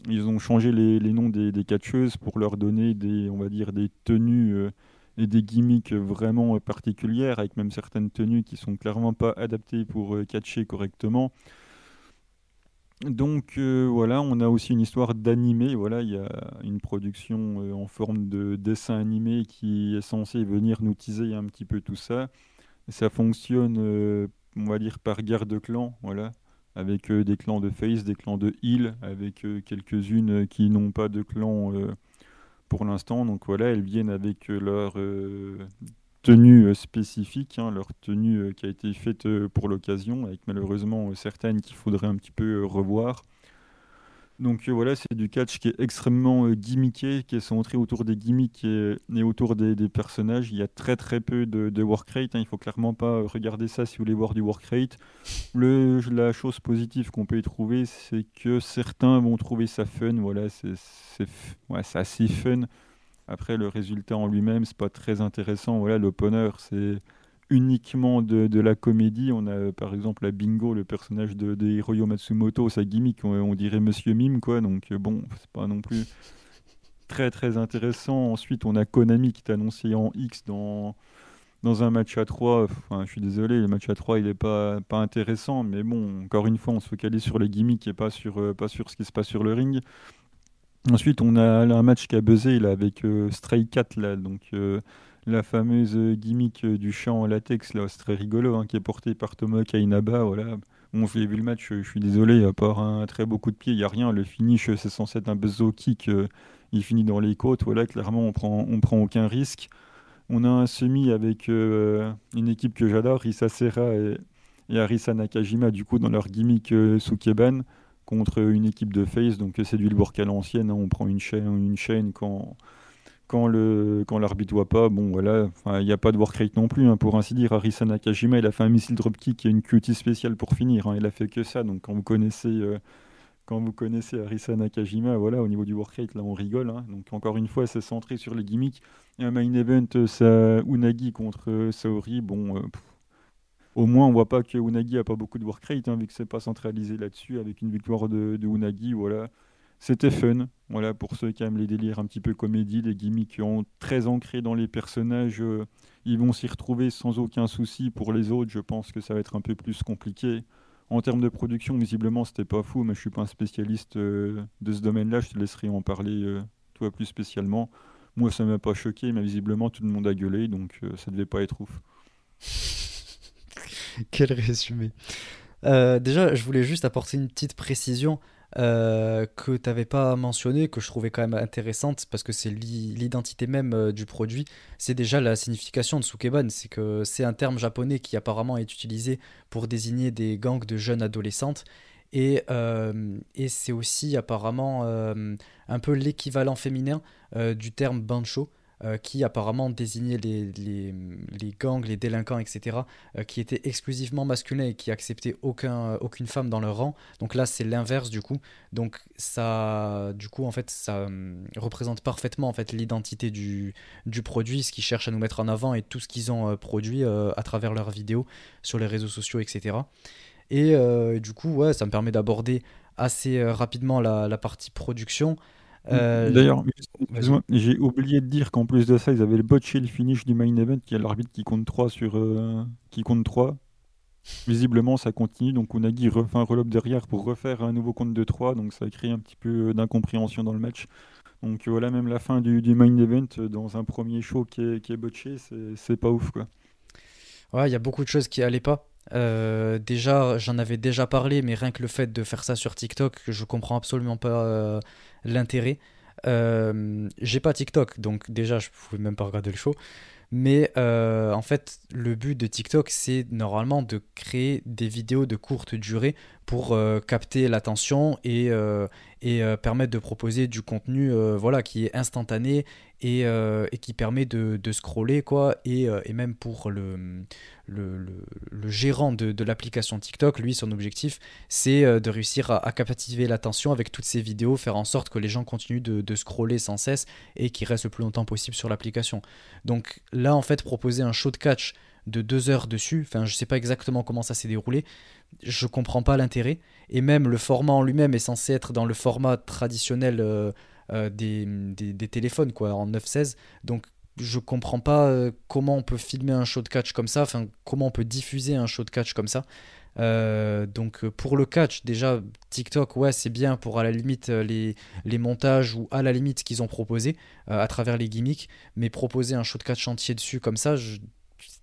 ils ont changé les, noms des, des, catcheuses pour leur donner des, on va dire, des tenues et des gimmicks vraiment particulières, avec même certaines tenues qui sont clairement pas adaptées pour euh, catcher correctement. Donc euh, voilà, on a aussi une histoire d'animé. Voilà, il y a une production euh, en forme de dessin animé qui est censé venir nous teaser un petit peu tout ça. Ça fonctionne, on va dire, par guerre de clans. Voilà. avec des clans de face, des clans de heal, avec quelques-unes qui n'ont pas de clan pour l'instant. Donc voilà, elles viennent avec leur tenue spécifique, hein, leur tenue qui a été faite pour l'occasion, avec malheureusement certaines qu'il faudrait un petit peu revoir. Donc euh, voilà, c'est du catch qui est extrêmement euh, gimmické, qui est centré autour des gimmicks et, autour des, personnages. Il y a très très peu de, de work rate. Hein. Il faut clairement pas regarder ça si vous voulez voir du work rate. Le, la chose positive qu'on peut y trouver, c'est que certains vont trouver ça fun. Voilà, c'est ouais, assez fun. Après, le résultat en lui-même, c'est pas très intéressant. Voilà, l'opener, c'est uniquement de, la comédie. On a par exemple la Bingo, le personnage de, de Hiroyo Matsumoto, sa gimmick, on, dirait Monsieur Mime, quoi. Donc euh, bon, c'est pas non plus très très intéressant. Ensuite, on a Konami qui est annoncé en X dans, dans un match à 3. Enfin, je suis désolé, le match à 3 il est pas, pas intéressant, mais bon, encore une fois, on se focalise sur les gimmicks et pas sur, euh, pas sur ce qui se passe sur le ring. Ensuite, on a un match qui a buzzé là, avec euh, Stray Cat, là, donc la fameuse gimmick du chant en latex, là, c'est très rigolo, hein, qui est porté par Thomas Kainaba. Voilà. Bon, j'ai vu le match, je suis désolé, à part un très beau coup de pied, il n'y a rien. Le finish, c'est censé être un buzzo kick, euh, il finit dans les côtes. Voilà, clairement, on prend, on prend aucun risque. On a un semi avec euh, une équipe que j'adore, Risa Serra et, Arisa Nakajima, du coup, dans leur gimmick euh, Sukeban, contre une équipe de face. Donc, c'est du Bourg à l'ancienne. Hein. on prend une chaîne, une chaîne quand quand le quand l'arbitre voit pas, bon voilà, il n'y a pas de work non plus, hein, pour ainsi dire. Arisa Nakajima, il a fait un missile dropkick et une cutie spéciale pour finir. Hein, il a fait que ça, donc quand vous connaissez euh, quand vous connaissez Nakajima, voilà, au niveau du work là on rigole. Hein. donc encore une fois, c'est centré sur les gimmicks. Un main event, ça Unagi contre euh, Saori, bon. Euh, au moins, on voit pas que Unagi a pas beaucoup de work vu que c'est pas centralisé là-dessus, avec une victoire de, de Unagi, voilà. C'était fun. Voilà, pour ceux qui aiment les délires un petit peu comédie, les gimmicks qui ont très ancré dans les personnages, euh, ils vont s'y retrouver sans aucun souci. Pour les autres, je pense que ça va être un peu plus compliqué. En termes de production, visiblement, c'était pas fou, mais je suis pas un spécialiste euh, de ce domaine-là. Je te laisserai en parler, euh, toi, plus spécialement. Moi, ça m'a pas choqué, mais visiblement, tout le monde a gueulé, donc ça devait pas être ouf. Quel résumé. déjà, je voulais juste apporter une petite précision euh, que tu n'avais pas mentionné, que je trouvais quand même intéressante parce que c'est l'identité même euh, du produit. C'est déjà la signification de Sukeban, c'est que c'est un terme japonais qui apparemment est utilisé pour désigner des gangs de jeunes adolescentes. Et, euh, et c'est aussi apparemment un peu l'équivalent féminin du terme bancho. Euh, qui apparemment désignait les, les, gangs, les délinquants, etc., euh, qui étaient exclusivement masculins et qui acceptaient euh, aucune femme dans leur rang. Donc là, c'est l'inverse du coup. Donc ça, du coup, en fait, ça représente parfaitement en fait l'identité du, du produit, ce qu'ils cherchent à nous mettre en avant et tout ce qu'ils ont produit à travers leurs vidéos sur les réseaux sociaux, etc. Et du coup, ouais, ça me permet d'aborder assez rapidement la, la partie production. Euh, D'ailleurs, j'ai oublié de dire qu'en plus de ça, ils avaient le botché le finish du main event, qui a l'arbitre qui compte 3 sur euh, qui compte 3. Visiblement, ça continue, donc Unagi refait un relob derrière pour refaire un nouveau compte de 3, donc ça crée un petit peu euh, d'incompréhension dans le match. Donc voilà, même la fin du, du main event dans un premier show qui est, qui est botché, c'est pas ouf quoi. Ouais, il y a beaucoup de choses qui allaient pas. déjà, j'en avais déjà parlé, mais rien que le fait de faire ça sur TikTok, je comprends absolument pas l'intérêt. Euh, j'ai pas TikTok, donc déjà je pouvais même pas regarder le show. Mais euh, en fait, le but de TikTok, c'est normalement de créer des vidéos de courte durée pour euh, capter l'attention et, et permettre de proposer du contenu voilà, qui est instantané et, et qui permet de, de, scroller. Quoi, et, et même pour le, le, le, gérant de, de l'application TikTok, lui, son objectif, c'est euh, de réussir à, captiver l'attention avec toutes ces vidéos, faire en sorte que les gens continuent de, de scroller sans cesse et qu'ils restent le plus longtemps possible sur l'application. Donc là, en fait, proposer un show de catch de deux heures dessus, enfin, je sais pas exactement comment ça s'est déroulé, je comprends pas l'intérêt. Et même le format en lui-même est censé être dans le format traditionnel. Euh, euh, des, des, téléphones quoi en 9-16 donc je comprends pas euh, comment on peut filmer un show de catch comme ça, enfin comment on peut diffuser un show de catch comme ça. Donc pour le catch, déjà TikTok, ouais, c'est bien pour à la limite les, les montages ou à la limite ce qu'ils ont proposé à travers les gimmicks, mais proposer un show de catch entier dessus comme ça, je,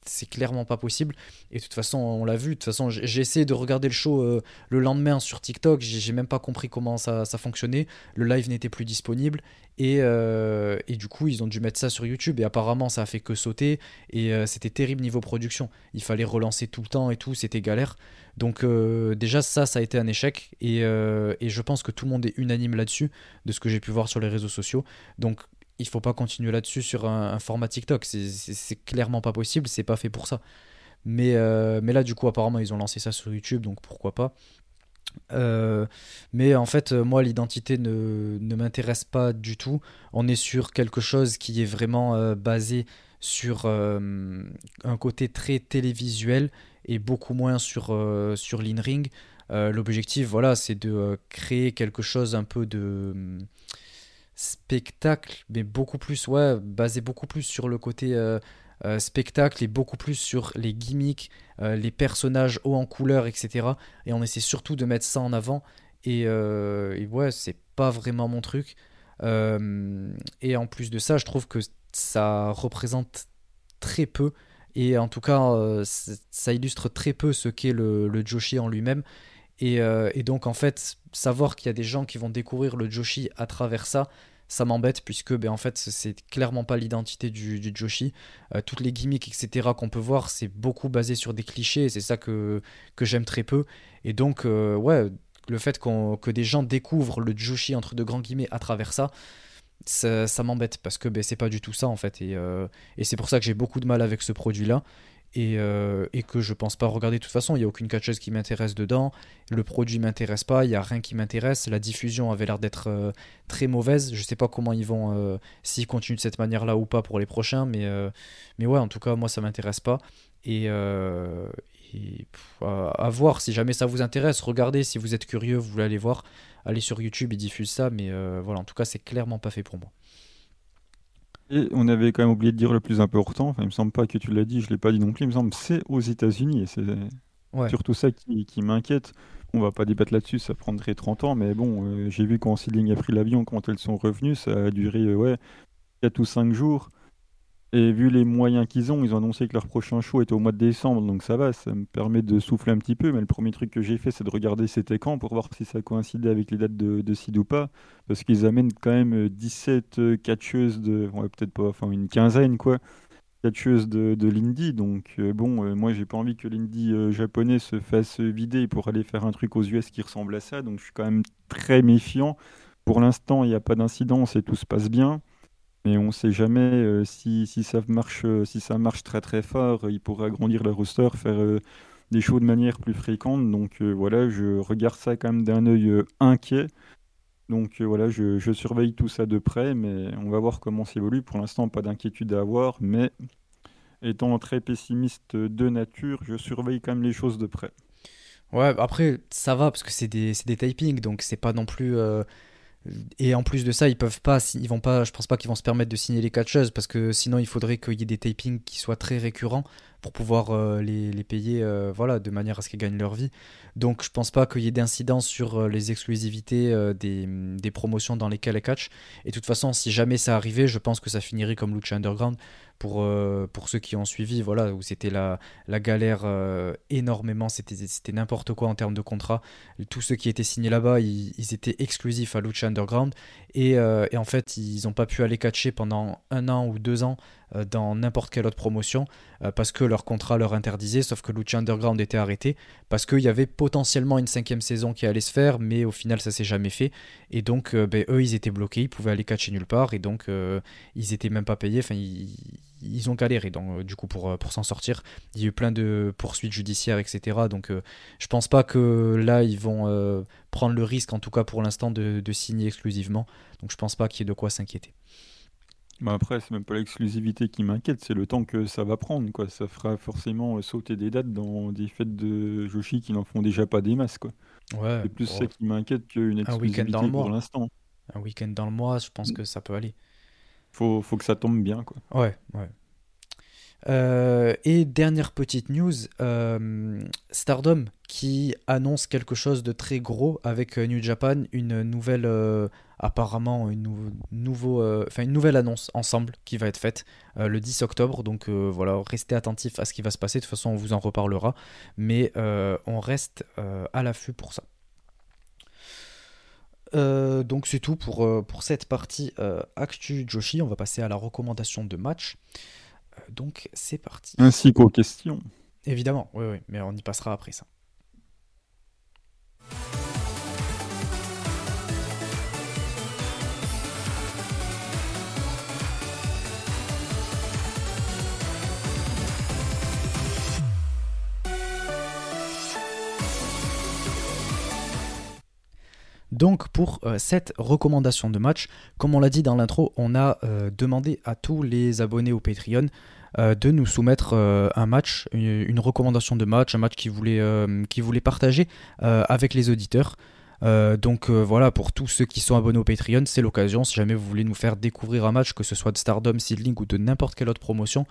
c'est clairement pas possible. Et de toute façon, on l'a vu. De toute façon, j'ai essayé de regarder le show euh, le lendemain sur TikTok. J'ai même pas compris comment ça, ça fonctionnait. Le live n'était plus disponible. Et, euh, et, du coup, ils ont dû mettre ça sur YouTube. Et apparemment, ça a fait que sauter. Et euh, c'était terrible niveau production. Il fallait relancer tout le temps et tout. C'était galère. Donc, déjà, ça, ça a été un échec. Et, et je pense que tout le monde est unanime là-dessus, de ce que j'ai pu voir sur les réseaux sociaux. Donc, il faut pas continuer là-dessus sur un, format TikTok. C'est clairement pas possible, c'est pas fait pour ça. Mais, euh, mais là, du coup, apparemment, ils ont lancé ça sur YouTube, donc pourquoi pas. Euh, mais en fait, moi, l'identité ne, ne m'intéresse pas du tout. On est sur quelque chose qui est vraiment euh, basé sur un côté très télévisuel et beaucoup moins sur, sur l'in-ring. L'objectif, voilà, c'est de créer quelque chose un peu de spectacle, mais beaucoup plus, ouais, basé beaucoup plus sur le côté euh, euh, spectacle et beaucoup plus sur les gimmicks, euh, les personnages hauts en couleur, etc. Et on essaie surtout de mettre ça en avant. Et, ouais, c'est pas vraiment mon truc. et en plus de ça, je trouve que ça représente très peu. Et en tout cas, ça illustre très peu ce qu'est le, le Joshi en lui-même. Et, et, donc, en fait, savoir qu'il y a des gens qui vont découvrir le Joshi à travers ça, ça m'embête puisque ben, en fait c'est clairement pas l'identité du, Joshi. Euh, toutes les gimmicks etc qu'on peut voir c'est beaucoup basé sur des clichés et c'est ça que, que j'aime très peu. Et donc euh, ouais le fait que des gens découvrent le Joshi entre deux grands guillemets à travers ça, ça, m'embête parce que ben, c'est pas du tout ça en fait et, euh, et c'est pour ça que j'ai beaucoup de mal avec ce produit là et, euh, et, que je pense pas regarder de toute façon. Il n'y a aucune catcheuse qui m'intéresse dedans. Le produit m'intéresse pas. Il n'y a rien qui m'intéresse. La diffusion avait l'air d'être euh, très mauvaise. Je sais pas comment ils vont, euh, s'ils continuent de cette manière-là ou pas pour les prochains. Mais, mais ouais, en tout cas, moi, ça m'intéresse pas. Et, et à voir si jamais ça vous intéresse. Regardez si vous êtes curieux, vous voulez aller voir. Allez sur YouTube, ils diffusent ça. Mais voilà, en tout cas, c'est clairement pas fait pour moi. Et on avait quand même oublié de dire le plus important, enfin, il me semble pas que tu l'as dit, je l'ai pas dit non plus, il me semble c'est aux États-Unis et c'est surtout ça qui, m'inquiète. On va pas débattre là-dessus, ça prendrait 30 ans, mais bon, euh, j'ai vu quand Céline a pris l'avion, quand elles sont revenues, ça a duré euh, ouais, 4 ou 5 jours. Et vu les moyens qu'ils ont, ils ont annoncé que leur prochain show était au mois de décembre, donc ça va, ça me permet de souffler un petit peu. Mais le premier truc que j'ai fait, c'est de regarder c'était quand pour voir si ça coïncidait avec les dates de, Sid ou pas. Parce qu'ils amènent quand même 17 euh, catcheuses de. Ouais, peut-être pas, enfin une quinzaine quoi. Catcheuses de, de l'indie. Donc euh, bon, euh, moi j'ai pas envie que l'indie japonais se fasse vider pour aller faire un truc aux US qui ressemble à ça. Donc je suis quand même très méfiant. Pour l'instant, il n'y a pas d'incidence et tout se passe bien. Mais on ne sait jamais euh, si, ça marche, euh, si ça marche très très fort, il pourrait agrandir le roster, faire euh, des shows de manière plus fréquente. Donc voilà, je regarde ça quand même d'un œil inquiet. Donc voilà, je, je, surveille tout ça de près, mais on va voir comment ça évolue. Pour l'instant, pas d'inquiétude à avoir, mais étant très pessimiste de nature, je surveille quand même les choses de près. Ouais, après, ça va, parce que c'est des, des typings, donc c'est pas non plus et en plus de ça, ils peuvent pas, ils vont pas, je pense pas qu'ils vont se permettre de signer les catcheuses parce que sinon il faudrait qu'il y ait des tapings qui soient très récurrents pour pouvoir euh, les, les, payer euh, voilà, de manière à ce qu'ils gagnent leur vie. Donc je pense pas qu'il y ait d'incidence sur euh, les exclusivités des, des, promotions dans lesquelles elles catch. Et de toute façon, si jamais ça arrivait, je pense que ça finirait comme Lucha Underground pour, pour ceux qui ont suivi, voilà, où c'était la, la galère énormément, c'était n'importe quoi en termes de contrat. Tous ceux qui étaient signés là-bas, ils, étaient exclusifs à Lucha Underground et, et en fait, ils n'ont pas pu aller catcher pendant un an ou deux ans euh, dans n'importe quelle autre promotion euh, parce que leur contrat leur interdisait, sauf que Lucha Underground était arrêté parce qu'il y avait potentiellement une cinquième saison qui allait se faire, mais au final ça s'est jamais fait. Et donc euh, ben, eux ils étaient bloqués, ils pouvaient aller catcher nulle part et donc ils étaient même pas payés. Enfin ils, ont galéré donc du coup pour, pour s'en sortir. Il y a eu plein de poursuites judiciaires etc. Donc je pense pas que là ils vont prendre le risque en tout cas pour l'instant de, de signer exclusivement. Donc je pense pas qu'il y ait de quoi s'inquiéter. Bah après, c'est même pas l'exclusivité qui m'inquiète, c'est le temps que ça va prendre. Quoi. Ça fera forcément euh, sauter des dates dans des fêtes de Joshi qui n'en font déjà pas des masses. Quoi. Ouais, c'est plus ça qui m'inquiète qu'une exclusivité dans le pour l'instant. Un week-end dans le mois, je pense mm. que ça peut aller. Faut, faut que ça tombe bien. Quoi. Ouais, ouais. Euh, et dernière petite news, euh, Stardom qui annonce quelque chose de très gros avec New Japan, une nouvelle apparemment une, nouveau, enfin, une nouvelle annonce ensemble qui va être faite le 10 octobre. Donc voilà, restez attentifs à ce qui va se passer. De toute façon, on vous en reparlera. Mais on reste à l'affût pour ça. donc c'est tout pour, pour cette partie Actu Joshi. On va passer à la recommandation de match. donc c'est parti. Ainsi qu'aux questions. Évidemment, oui, oui, mais on y passera après ça. Donc pour euh, cette recommandation de match, comme on l'a dit dans l'intro, on a euh, demandé à tous les abonnés au Patreon euh, de nous soumettre un match, une, recommandation de match, un match qu'ils voulaient, voulait partager avec les auditeurs. Donc voilà, pour tous ceux qui sont abonnés au Patreon, c'est l'occasion. Si jamais vous voulez nous faire découvrir un match, que ce soit de Stardom, Seedling ou de n'importe quelle autre promotion,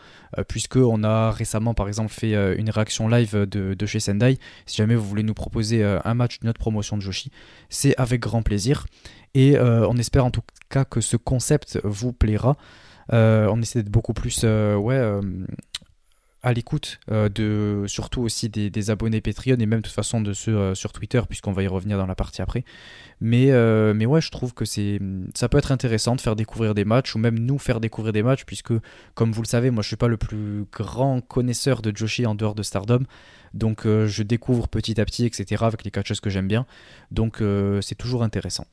puisque on a récemment par exemple fait une réaction live de, chez Sendai. Si jamais vous voulez nous proposer un match d'une autre promotion de Joshi, c'est avec grand plaisir. Et on espère en tout cas que ce concept vous plaira. Euh, on essaie d'être beaucoup plus euh, ouais, euh, à l'écoute de surtout aussi des, abonnés Patreon et même de toute façon de ceux sur Twitter puisqu'on va y revenir dans la partie après. Mais, mais ouais, je trouve que c'est ça peut être intéressant de faire découvrir des matchs ou même nous faire découvrir des matchs puisque comme vous le savez, moi je suis pas le plus grand connaisseur de Joshi en dehors de Stardom. Donc je découvre petit à petit, etc. avec les catchers que j'aime bien. Donc c'est toujours intéressant.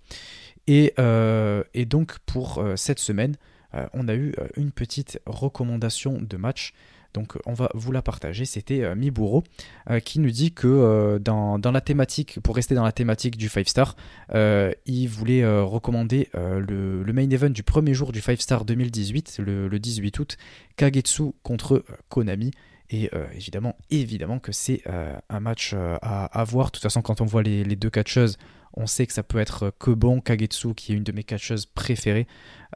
Et, et donc pour cette semaine, euh, on a eu euh, une petite recommandation de match. Donc on va vous la partager. C'était euh, Miburo qui nous dit que dans, la thématique, pour rester dans la thématique du 5 star, il voulait recommander le, main event du premier jour du 5 star 2018, le, 18 août, Kagetsu contre Konami. Et évidemment, évidemment que c'est un match à, voir. De toute façon, quand on voit les, deux catcheuses, on sait que ça peut être que bon. Kagetsu, qui est une de mes catcheuses préférées.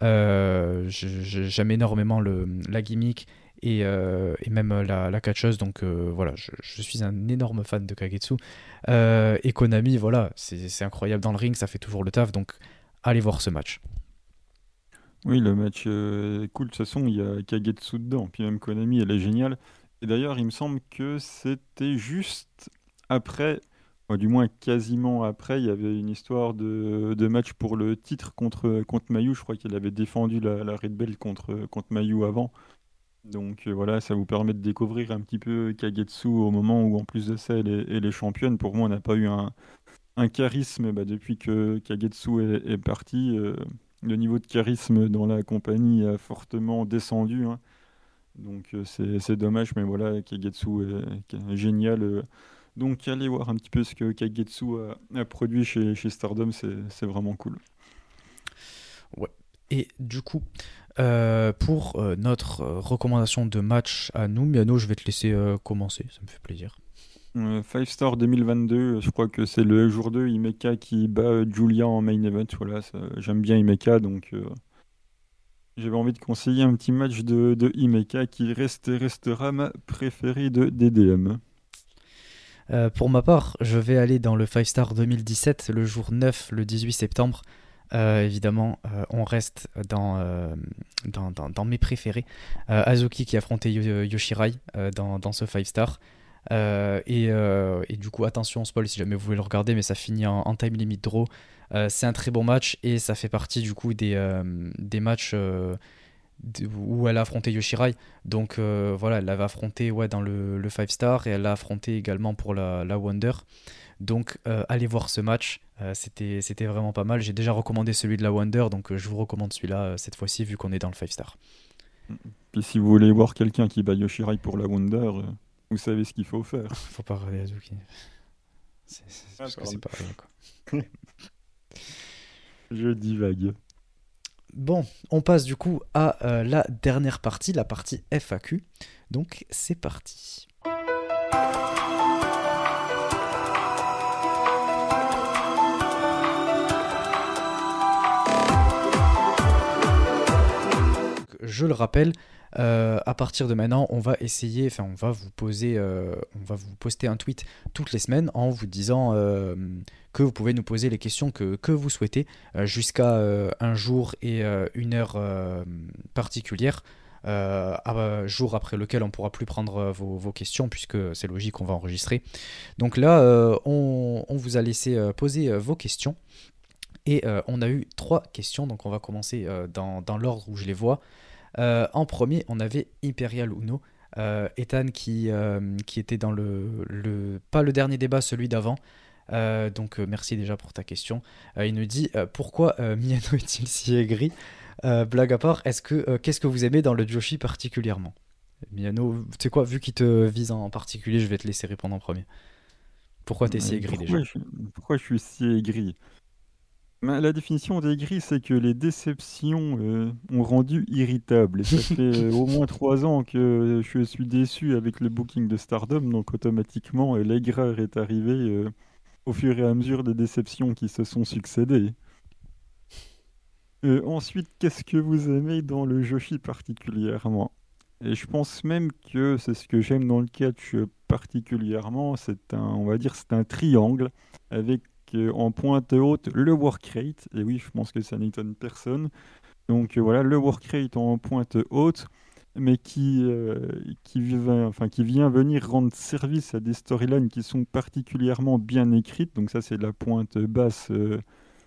Euh, j'aime énormément la gimmick et, euh, même la, catcheuse. Donc euh, voilà, je, suis un énorme fan de Kagetsu. et Konami, voilà, c'est incroyable dans le ring, ça fait toujours le taf. Donc allez voir ce match. Oui, le match est cool. De toute façon, il y a Kagetsu dedans. Puis même Konami, elle est géniale. Et d'ailleurs, il me semble que c'était juste après du moins quasiment après, il y avait une histoire de, match pour le titre contre, contre Mayu. Je crois qu'il avait défendu la, Red Bell contre, contre Mayu avant. Donc euh, voilà, ça vous permet de découvrir un petit peu Kagetsu au moment où en plus de ça elle est, championne. Pour moi, on n'a pas eu un, charisme bah, depuis que Kagetsu est, parti. Euh, le niveau de charisme dans la compagnie a fortement descendu. Hein. Donc euh, c'est dommage, mais voilà, Kagetsu est, génial donc allez voir un petit peu ce que Kagetsu a, produit chez, chez Stardom, c'est vraiment cool. Ouais. Et du coup, euh, pour euh, notre euh, recommandation de match à nous, Miano, je vais te laisser commencer, ça me fait plaisir. Five Star 2022, je crois que c'est le jour 2, Imeka qui bat Julia en main event. Voilà, j'aime bien Imeka, donc j'avais envie de conseiller un petit match de, de Imeka qui reste, restera ma préférée de DDM. Euh, pour ma part, je vais aller dans le 5 Star 2017, le jour 9, le 18 septembre. Euh, évidemment, euh, on reste dans, dans, mes préférés. Azuki qui affrontait Yoshirai dans, ce 5 Star. Et, du coup, attention, spoil si jamais vous voulez le regarder, mais ça finit en, time limit draw. c'est un très bon match et ça fait partie du coup des, matchs où elle a affronté Yoshirai. Donc euh, voilà, elle l'avait affronté ouais, dans le, 5 star et elle l'a affronté également pour la, Wonder. Donc euh, allez voir ce match, euh, c'était, c'était vraiment pas mal. J'ai déjà recommandé celui de la Wonder, donc je vous recommande celui-là cette fois-ci vu qu'on est dans le 5 star. Et si vous voulez voir quelqu'un qui bat Yoshirai pour la Wonder, vous savez ce qu'il faut faire. faut pas regarder Azuki. C'est, parce que c'est pas quoi. Je divague. Bon, on passe du coup à euh, la dernière partie, la partie FAQ. Donc c'est parti. Je le rappelle, à partir de maintenant, on va essayer, enfin, on va vous poser, on va vous poster un tweet toutes les semaines en vous disant que vous pouvez nous poser les questions que, vous souhaitez jusqu'à un jour et une heure particulière. Euh, jour après lequel on pourra plus prendre euh, vos, questions puisque c'est logique on va enregistrer donc là euh, on, vous a laissé poser vos questions et on a eu trois questions donc on va commencer dans, l'ordre où je les vois en premier on avait Imperial Uno Ethan qui, qui était dans le, le pas le dernier débat celui d'avant. Donc merci déjà pour ta question. il nous dit pourquoi Miyano est-il si aigri? Euh, blague à part, est-ce que euh, qu'est-ce que vous aimez dans le Joshi particulièrement? Miano, tu sais quoi, vu qu'il te vise en particulier, je vais te laisser répondre en premier. Pourquoi t'es si aigri déjà? Pourquoi je suis si aigri? La définition d'aigri, c'est que les déceptions euh, ont rendu irritable. Et ça fait au moins trois ans que je suis déçu avec le booking de Stardom, donc automatiquement l'aigreur est arrivée au fur et à mesure des déceptions qui se sont succédées. Euh, ensuite, qu'est-ce que vous aimez dans le Joshi particulièrement? Et je pense même que c'est ce que j'aime dans le catch particulièrement. C'est un, on va dire, c'est un triangle avec euh, en pointe haute le work rate. Et oui, je pense que ça n'étonne personne. Donc euh, voilà, le work rate en pointe haute, mais qui, qui, vient, enfin, qui vient venir rendre service à des storylines qui sont particulièrement bien écrites. Donc ça, c'est la pointe basse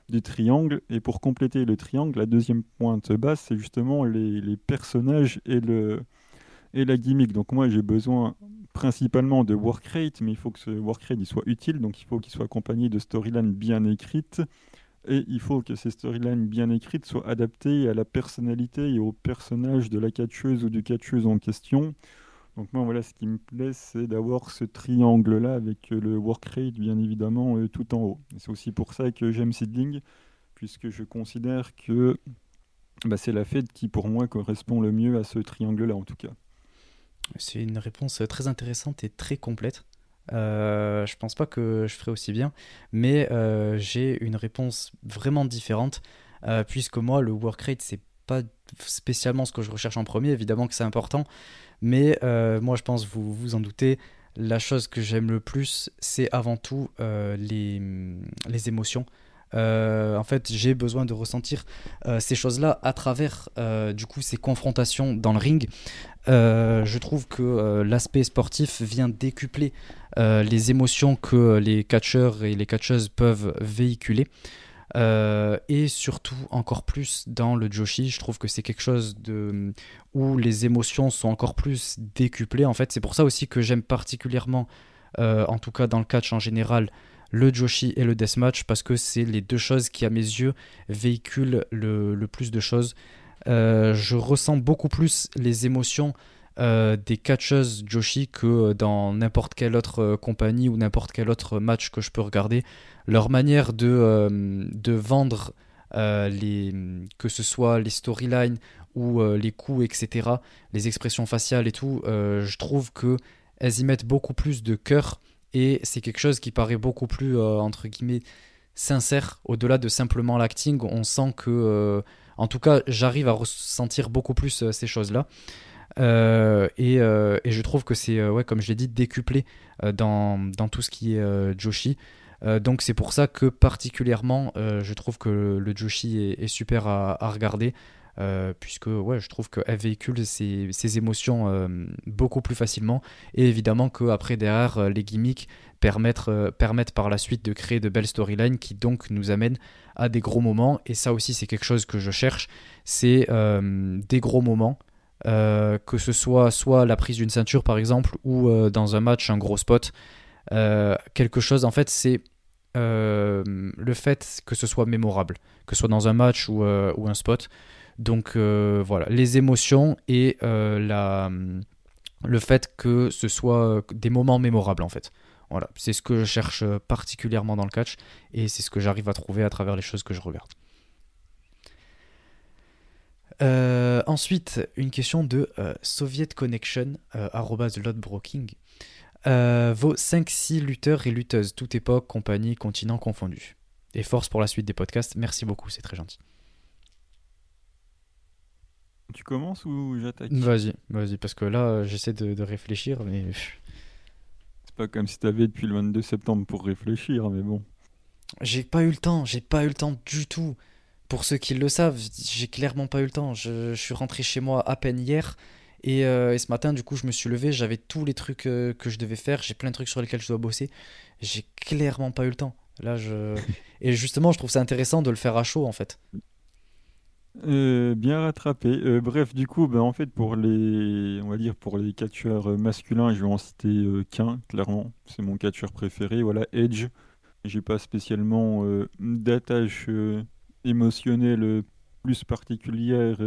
du triangle. Et pour compléter le triangle, la deuxième pointe basse, c'est justement les, personnages et, le, et la gimmick. Donc moi, j'ai besoin principalement de work rate, mais il faut que ce work rate soit utile, donc il faut qu'il soit accompagné de storylines bien écrites. Et il faut que ces storylines bien écrites soient adaptées à la personnalité et au personnage de la catcheuse ou du catcheuse en question. Donc moi, voilà, ce qui me plaît, c'est d'avoir ce triangle-là avec euh, le work rate, bien évidemment, euh, tout en haut. C'est aussi pour ça que j'aime Seedling, puisque je considère que bah, c'est la fête qui, pour moi, correspond le mieux à ce triangle-là, en tout cas. C'est une réponse très intéressante et très complète. Euh, je pense pas que je ferai aussi bien, mais euh, j'ai une réponse vraiment différente, puisque moi, le work rate, c'est pas spécialement ce que je recherche en premier, évidemment que c'est important, mais euh, moi je pense, vous vous en doutez, la chose que j'aime le plus, c'est avant tout euh, les, les, émotions. Euh, en fait, j'ai besoin de ressentir ces choses-là à travers du coup ces confrontations dans le ring. Je trouve que l'aspect sportif vient décupler les émotions que les catcheurs et les catcheuses peuvent véhiculer. Euh, et surtout encore plus dans le Joshi, je trouve que c'est quelque chose de où les émotions sont encore plus décuplées. En fait, c'est pour ça aussi que j'aime particulièrement, euh, en tout cas dans le catch en général, le Joshi et le Deathmatch parce que c'est les deux choses qui, à mes yeux, véhiculent le, le plus de choses. Euh, je ressens beaucoup plus les émotions des catcheuses Joshi que dans n'importe quelle autre compagnie ou n'importe quel autre match que je peux regarder leur manière de, euh, de vendre euh, les, que ce soit les storylines ou euh, les coups, etc., les expressions faciales et tout, je trouve que elles y mettent beaucoup plus de cœur et c'est quelque chose qui paraît beaucoup plus, entre guillemets, sincère, au-delà de simplement l'acting. On sent que, en tout cas, j'arrive à ressentir beaucoup plus ces choses-là. et, et, je trouve que c'est, ouais, comme je l'ai dit, décuplé dans, tout ce qui est Joshi. Euh, donc c'est pour ça que particulièrement euh, je trouve que le Joshi est, super à, regarder. Euh, puisque je trouve qu'elle véhicule ses, émotions beaucoup plus facilement et évidemment qu'après derrière les gimmicks permettent, permettent par la suite de créer de belles storylines qui donc nous amènent à des gros moments. Et ça aussi c'est quelque chose que je cherche. C'est des gros moments. Que ce soit soit la prise d'une ceinture par exemple ou dans un match un gros spot. Quelque chose en fait c'est euh, le fait que ce soit mémorable, que ce soit dans un match ou, euh, un spot. Donc euh, voilà, les émotions et la, le fait que ce soit des moments mémorables en fait. Voilà, c'est ce que je cherche particulièrement dans le catch et c'est ce que j'arrive à trouver à travers les choses que je regarde. ensuite, une question de Soviet Connection, euh, Broking. Euh, vos 5-6 lutteurs et lutteuses, toute époque, compagnie, continent confondus. Et force pour la suite des podcasts. Merci beaucoup, c'est très gentil. Tu commences ou j'attaque? Vas-y, vas-y, parce que là, j'essaie de, réfléchir, mais. C'est pas comme si t'avais depuis le 22 septembre pour réfléchir, mais bon. J'ai pas eu le temps, j'ai pas eu le temps du tout. Pour ceux qui le savent, j'ai clairement pas eu le temps. Je, suis rentré chez moi à peine hier. Euh, et, ce matin, du coup, je me suis levé, j'avais tous les trucs euh, que je devais faire, j'ai plein de trucs sur lesquels je dois bosser. J'ai clairement pas eu le temps. Là, je... et justement, je trouve ça intéressant de le faire à chaud, en fait. Euh, bien rattrapé. bref, du coup, ben, en fait, pour les, on va dire pour les catcheurs masculins, je vais en citer qu'un, clairement. C'est mon catcheur préféré. Voilà, Edge. J'ai pas spécialement d'attache émotionnelle plus particulière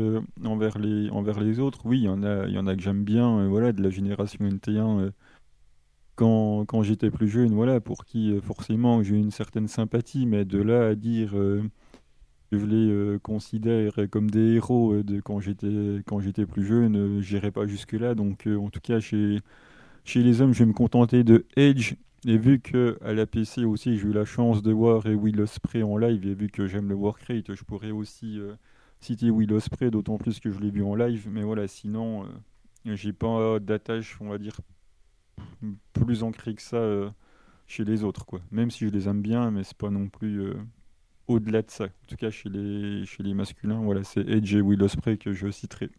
envers les envers les autres. Oui, il y en a, y en a que j'aime bien. voilà, de la génération NT1 quand, quand j'étais plus jeune, voilà, pour qui euh, forcément j'ai une certaine sympathie, mais de là à dire euh, je les euh, considère comme des héros de quand j'étais quand j'étais plus jeune, j'irai pas jusque là. Donc en tout cas chez chez les hommes, je vais me contenter de Edge. Et vu que à la PC aussi, j'ai eu la chance de voir Will Ospreay en live, et vu que j'aime le Warcraft, je pourrais aussi citer Will Ospreay, d'autant plus que je l'ai vu en live. Mais voilà, sinon, j'ai pas d'attache, on va dire, plus ancré que ça euh, chez les autres, quoi. Même si je les aime bien, mais c'est pas non plus euh, au-delà de ça. En tout cas, chez les, chez les masculins, voilà, c'est Edge et Will Ospreay que je citerai.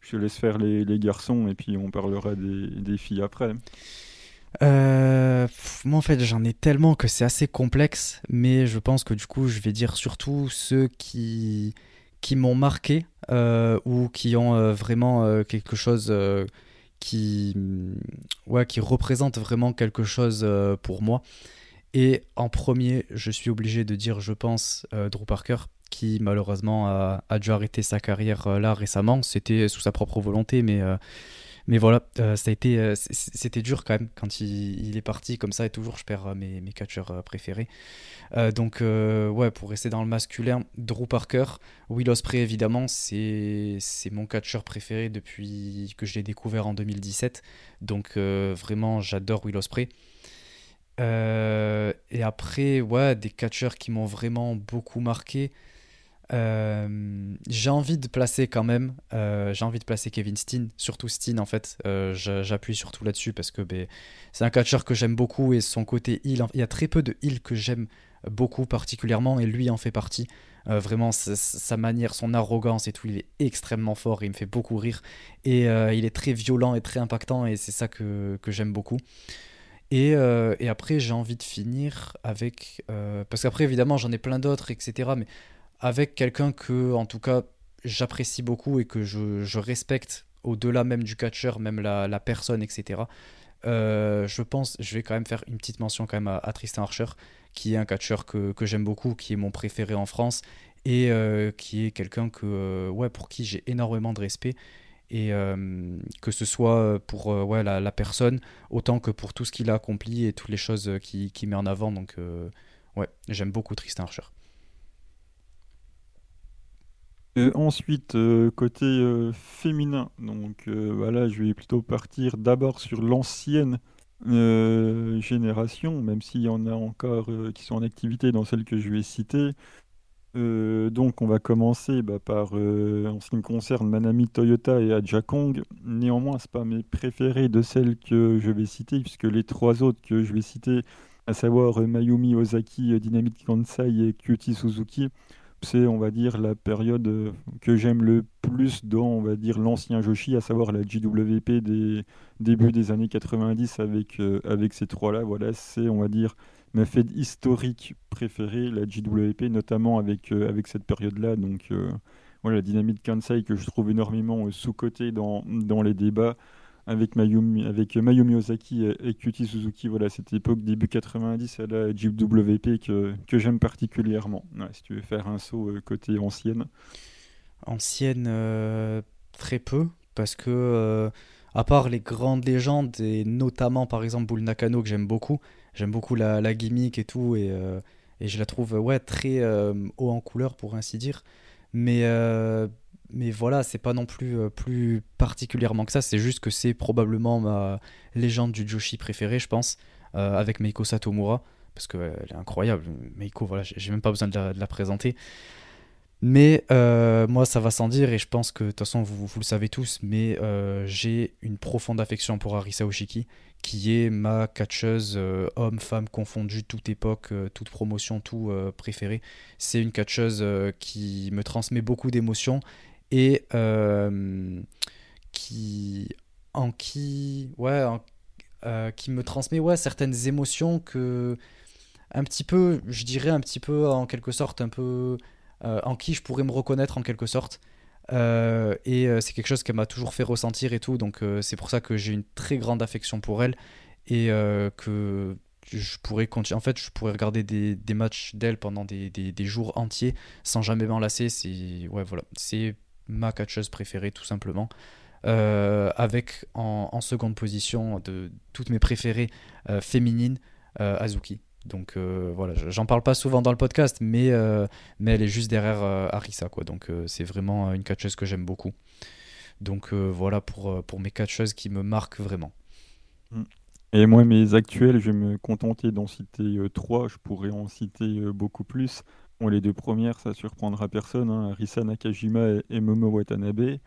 Je te laisse faire les, les garçons et puis on parlera des, des filles après. Euh, moi en fait j'en ai tellement que c'est assez complexe, mais je pense que du coup je vais dire surtout ceux qui, qui m'ont marqué ou qui ont vraiment quelque chose qui, ouais, qui représente vraiment quelque chose euh, pour moi. Et en premier, je suis obligé de dire, je pense, euh, Drew Parker, qui malheureusement a, dû arrêter sa carrière euh, là récemment. C'était sous sa propre volonté, mais mais voilà, euh, ça a été, euh, c'était dur quand même quand il, est parti comme ça et toujours je perds euh, mes, mes catcheurs préférés. donc ouais, pour rester dans le masculin, Drew Parker, Will Ospreay évidemment, c'est c'est mon catcheur préféré depuis que je l'ai découvert en 2017. Donc vraiment, j'adore Will Ospreay. Et après, ouais, des catcheurs qui m'ont vraiment beaucoup marqué. Euh, j'ai envie de placer quand même, euh, j'ai envie de placer Kevin Steen, surtout Steen en fait. Euh, j'appuie surtout là-dessus parce que ben, c'est un catcheur que j'aime beaucoup et son côté heal, il y a très peu de heal que j'aime beaucoup particulièrement et lui en fait partie. vraiment sa, manière, son arrogance et tout, il est extrêmement fort, il me fait beaucoup rire et il est très violent et très impactant et c'est ça que, que j'aime beaucoup. Et, et, après, j'ai envie de finir avec. parce qu'après, évidemment, j'en ai plein d'autres, etc. Mais avec quelqu'un que, en tout cas, j'apprécie beaucoup et que je, respecte au-delà même du catcher, même la, personne, etc. Euh, je pense, je vais quand même faire une petite mention quand même à, Tristan Archer, qui est un catcheur que, j'aime beaucoup, qui est mon préféré en France et euh, qui est quelqu'un que, euh, ouais, pour qui j'ai énormément de respect et que ce soit pour ouais, la, personne autant que pour tout ce qu'il a accompli et toutes les choses qu'il qui met en avant. Donc ouais, j'aime beaucoup Tristan Archer. Euh, ensuite, euh, côté euh, féminin, donc voilà, je vais plutôt partir d'abord sur l'ancienne génération, même s'il y en a encore qui sont en activité dans celle que je vais citer. Donc on va commencer bah, par, en ce qui me concerne, Manami Toyota et Aja Kong. Néanmoins, ce pas mes préférés de celles que je vais citer, puisque les trois autres que je vais citer, à savoir Mayumi Ozaki, Dynamite Kansai et Kyuchi Suzuki, c'est, on va dire, la période euh, que j'aime le plus dans, on va dire, l'ancien Joshi, à savoir la JWP des débuts des années 90 avec, euh, avec ces trois-là. Voilà, c'est, on va dire, ma fête historique préférée, la JWP, notamment avec, euh, avec cette période-là. Donc, voilà, la dynamique Kansai que je trouve énormément sous-cotée dans, dans les débats avec Mayumi, avec Mayumi Ozaki et, Kyuchi Suzuki, voilà, cette époque début 90 à la JWP que, que j'aime particulièrement. si tu veux faire un saut euh, côté ancienne. Ancienne, euh, très peu, parce que euh, à part les grandes légendes, et notamment par exemple Bull Nakano que j'aime beaucoup, j'aime beaucoup la, gimmick et tout, et, et je la trouve ouais, très haut en couleur pour ainsi dire. Mais mais voilà, c'est pas non plus euh, plus particulièrement que ça, c'est juste que c'est probablement ma légende du Joshi préférée, je pense, euh, avec Meiko Satomura, parce qu'elle est incroyable. Meiko, voilà, j'ai même pas besoin de la, présenter. Mais euh, moi, ça va sans dire, et je pense que de toute façon, vous, le savez tous, mais euh, j'ai une profonde affection pour Arisa Oshiki, qui est ma catcheuse euh, homme-femme confondue, toute époque, toute promotion, tout préféré. C'est une catcheuse qui me transmet beaucoup d'émotions et qui. En qui. Ouais, qui me transmet ouais, certaines émotions que. Un petit peu, je dirais un petit peu, en quelque sorte, un peu en qui je pourrais me reconnaître en quelque sorte. Euh, et euh, c'est quelque chose qu'elle m'a toujours fait ressentir et tout, donc c'est pour ça que j'ai une très grande affection pour elle et que je pourrais continuer. En fait, je pourrais regarder des, matchs d'elle pendant des, jours entiers sans jamais m'en lasser. C'est ouais, voilà, c'est ma catcheuse préférée tout simplement. avec en, seconde position de toutes mes préférées féminines, Azuki. Donc euh, voilà, j'en parle pas souvent dans le podcast, mais, euh, mais elle est juste derrière euh, Arisa, quoi. Donc c'est vraiment une catcheuse que j'aime beaucoup. Donc voilà pour, pour mes catcheuses qui me marquent vraiment. Et moi, mes actuels, je vais me contenter d'en citer trois. Je pourrais en citer beaucoup plus. Bon, les deux premières, ça surprendra personne hein, Nakajima et, Momo Watanabe.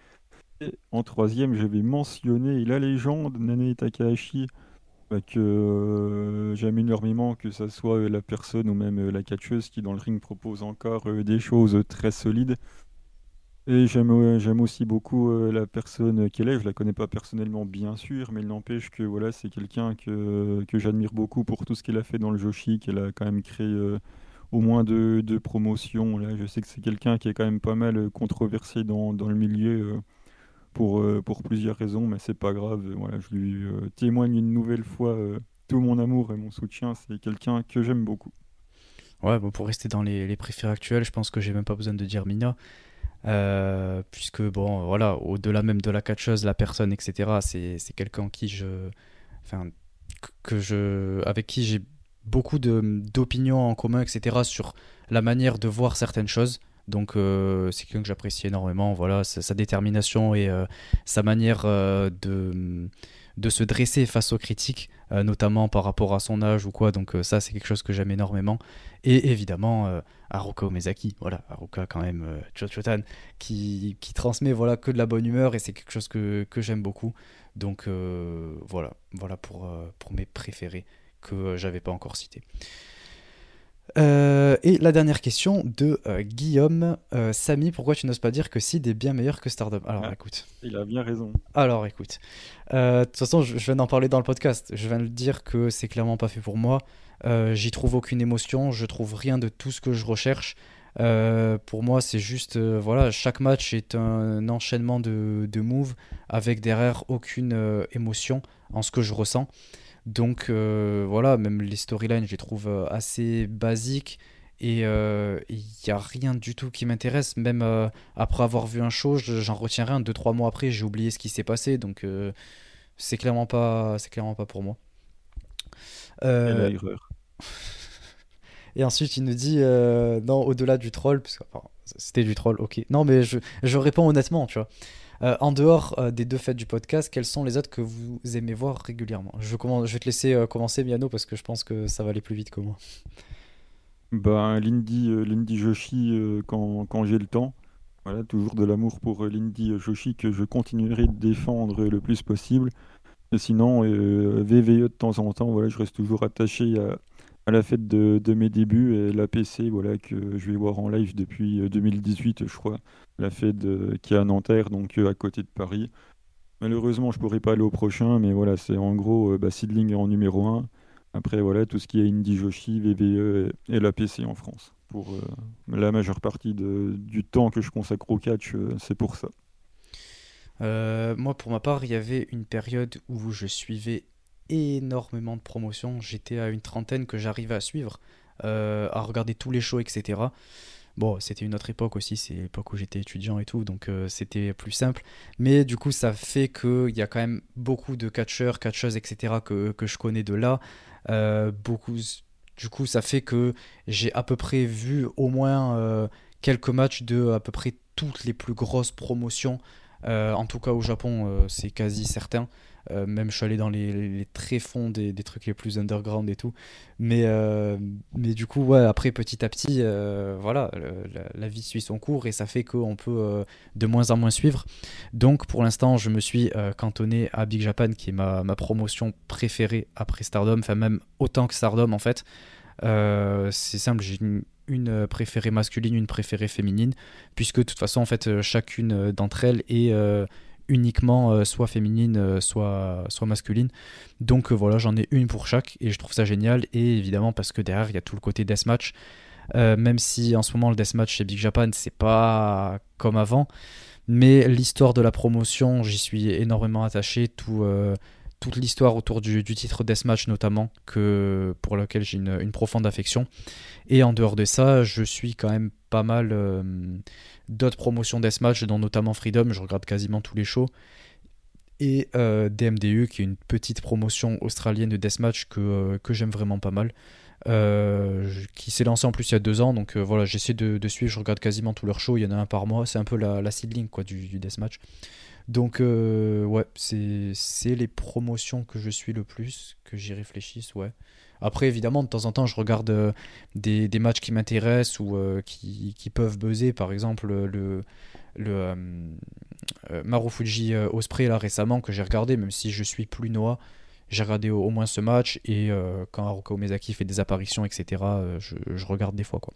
Et en troisième, je vais mentionner la légende Nane Takahashi bah, que euh, j'aime énormément que ça soit euh, la personne ou même euh, la catcheuse qui dans le ring propose encore des choses très solides. Et j'aime aussi beaucoup la personne qu'elle est. Je la connais pas personnellement bien sûr, mais il n'empêche que voilà c'est quelqu'un que, j'admire beaucoup pour tout ce qu'elle a fait dans le Joshi, qu'elle a quand même créé au moins deux, promotions. Là, je sais que c'est quelqu'un qui est quand même pas mal controversé dans le milieu pour, euh, pour plusieurs raisons, mais c'est pas grave. Voilà, je lui euh, témoigne une nouvelle fois euh, tout mon amour et mon soutien. C'est quelqu'un que j'aime beaucoup. Ouais, bon, pour rester dans les, les préférés actuels, je pense que j'ai même pas besoin de dire Mina. puisque, bon, voilà, au-delà même de la catcheuse, la personne, etc., c'est quelqu'un qui je. Enfin, que je, avec qui j'ai beaucoup d'opinions en commun, etc., sur la manière de voir certaines choses. Donc euh, c'est quelqu'un que j'apprécie énormément. Voilà, sa, détermination et euh, sa manière euh, de, de se dresser face aux critiques, notamment par rapport à son âge ou quoi. Donc ça, c'est quelque chose que j'aime énormément. Et évidemment, Haruka Omezaki, voilà, Haruka quand même, Chochotan, qui, qui transmet voilà que de la bonne humeur et c'est quelque chose que, que j'aime beaucoup. Donc voilà, voilà pour, pour mes préférés que j'avais pas encore cités. Euh, et la dernière question de euh, Guillaume. Euh, Samy, pourquoi tu n'oses pas dire que Sid est bien meilleur que Stardom? Alors ah, écoute. Il a bien raison. Alors écoute. De toute façon, je, viens d'en parler dans le podcast. Je viens de dire que c'est clairement pas fait pour moi. J'y trouve aucune émotion. Je trouve rien de tout ce que je recherche. pour moi, c'est juste. voilà, chaque match est un enchaînement de, de moves avec derrière aucune émotion en ce que je ressens. Donc euh, voilà, même les storylines, je les trouve euh, assez basiques et euh, il n'y a rien du tout qui m'intéresse. Même après avoir vu un show, j'en retiens rien. Deux, trois mois après, j'ai oublié ce qui s'est passé. Donc c'est clairement, pas, clairement pas pour moi. Et ensuite, il nous dit non, au-delà du troll, parce que c'était du troll, ok. Non, mais je, je réponds honnêtement, tu vois. Euh, en dehors euh, des deux fêtes du podcast, quels sont les autres que vous aimez voir régulièrement? Je, vais te laisser euh, commencer, Miano, parce que je pense que ça va aller plus vite que moi. Ben, Lindy, Lindy Joshi, quand, j'ai le temps. Voilà, toujours de l'amour pour Lindy Joshi que je continuerai de défendre le plus possible. Sinon, VVE de temps en temps, voilà, je reste toujours attaché à, à la fête de, mes débuts et la PC voilà, que je vais voir en live depuis 2018, euh, je crois. La fête qui est à Nanterre, donc euh, à côté de Paris. Malheureusement, je pourrais pas aller au prochain, mais voilà, c'est en gros euh, bah, Seedling en numéro 1. Après, voilà, tout ce qui est Indie Joshi, VVE et, la PC en France. Pour la majeure partie du temps que je consacre au catch, c'est pour ça. moi, pour ma part, il y avait une période où je suivais énormément de promotions. J'étais à une trentaine que j'arrivais à suivre, euh, à regarder tous les shows, etc. Bon, c'était une autre époque aussi, c'est l'époque où j'étais étudiant et tout, donc euh, c'était plus simple. Mais du coup, ça fait qu'il y a quand même beaucoup de catcheurs, catcheuses, etc. que, que je connais de là. Euh, beaucoup, du coup, ça fait que j'ai à peu près vu au moins quelques matchs de à peu près toutes les plus grosses promotions en tout cas au Japon, c'est quasi certain. Euh, même je suis allé dans les, les, très fonds des, trucs les plus underground et tout. Mais, euh, mais du coup, ouais, après, petit à petit, euh, voilà, la, vie suit son cours et ça fait qu'on peut de moins en moins suivre. Donc, pour l'instant, je me suis cantonné à Big Japan, qui est ma, ma promotion préférée après Stardom, enfin, même autant que Stardom en fait. c'est simple, j'ai une, une, préférée masculine, une préférée féminine, puisque de toute façon, en fait, chacune d'entre elles est uniquement euh, soit féminine, euh, soit, masculine. Donc euh, voilà, j'en ai une pour chaque et je trouve ça génial. Et évidemment, parce que derrière, il y a tout le côté deathmatch. même si en ce moment, le deathmatch chez Big Japan, c'est pas comme avant. Mais l'histoire de la promotion, j'y suis énormément attaché. Tout, toute l'histoire autour du, titre Deathmatch notamment, que, pour lequel j'ai une, profonde affection. Et en dehors de ça, je suis quand même pas mal d'autres promotions Deathmatch, dont notamment Freedom, je regarde quasiment tous les shows. Et euh, DMDU, qui est une petite promotion australienne de Deathmatch que, euh, que j'aime vraiment pas mal. Euh, qui s'est lancé en plus il y a deux ans, donc voilà, j'essaie de, suivre, je regarde quasiment tous leurs shows, il y en a un par mois, c'est un peu la, seedling quoi, du Deathmatch. Donc ouais, c'est les promotions que je suis le plus, que j'y réfléchisse, ouais. Après, évidemment, de temps en temps, je regarde euh, des, matchs qui m'intéressent ou euh, qui, peuvent buzzer. Par exemple, le, le euh, Marufuji Osprey, là, récemment, que j'ai regardé, même si je suis plus Noah. J'ai regardé au, moins ce match et quand Haruka Omezaki fait des apparitions, etc., je, regarde des fois. Quoi.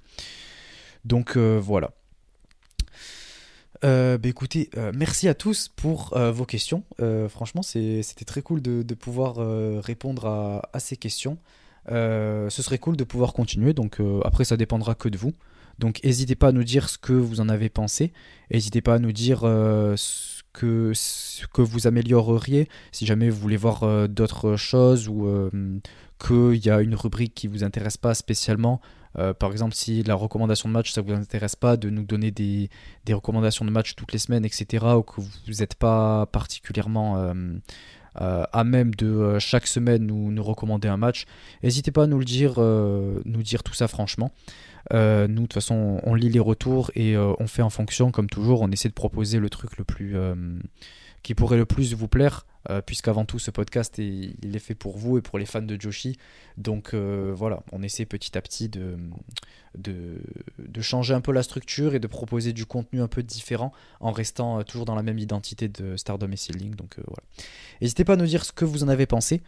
Donc voilà. Bah écoutez, merci à tous pour vos questions. franchement, c'était très cool de, pouvoir répondre à, ces questions. Euh, ce serait cool de pouvoir continuer. Donc euh, après, ça dépendra que de vous. Donc n'hésitez pas à nous dire ce que vous en avez pensé. N'hésitez pas à nous dire euh, ce, que, ce que vous amélioreriez si jamais vous voulez voir d'autres choses ou qu'il y a une rubrique qui vous intéresse pas spécialement. Par exemple, si la recommandation de match ça vous intéresse pas, de nous donner des, des recommandations de match toutes les semaines, etc. Ou que vous n'êtes pas particulièrement euh, à même de euh, chaque semaine nous, nous recommander un match, n'hésitez pas à nous le dire, euh, nous dire tout ça franchement. nous, de toute façon, on lit les retours et on fait en fonction, comme toujours, on essaie de proposer le truc le plus qui pourrait le plus vous plaire, euh, puisqu'avant tout ce podcast est, il est fait pour vous et pour les fans de Joshi. Donc euh, voilà, on essaie petit à petit de, changer un peu la structure et de proposer du contenu un peu différent en restant euh, toujours dans la même identité de Stardom et Sealing. Donc voilà. N'hésitez pas à nous dire ce que vous en avez pensé.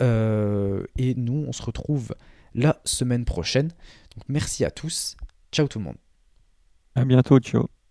et nous, on se retrouve la semaine prochaine. Donc merci à tous. Ciao tout le monde. À bientôt, ciao.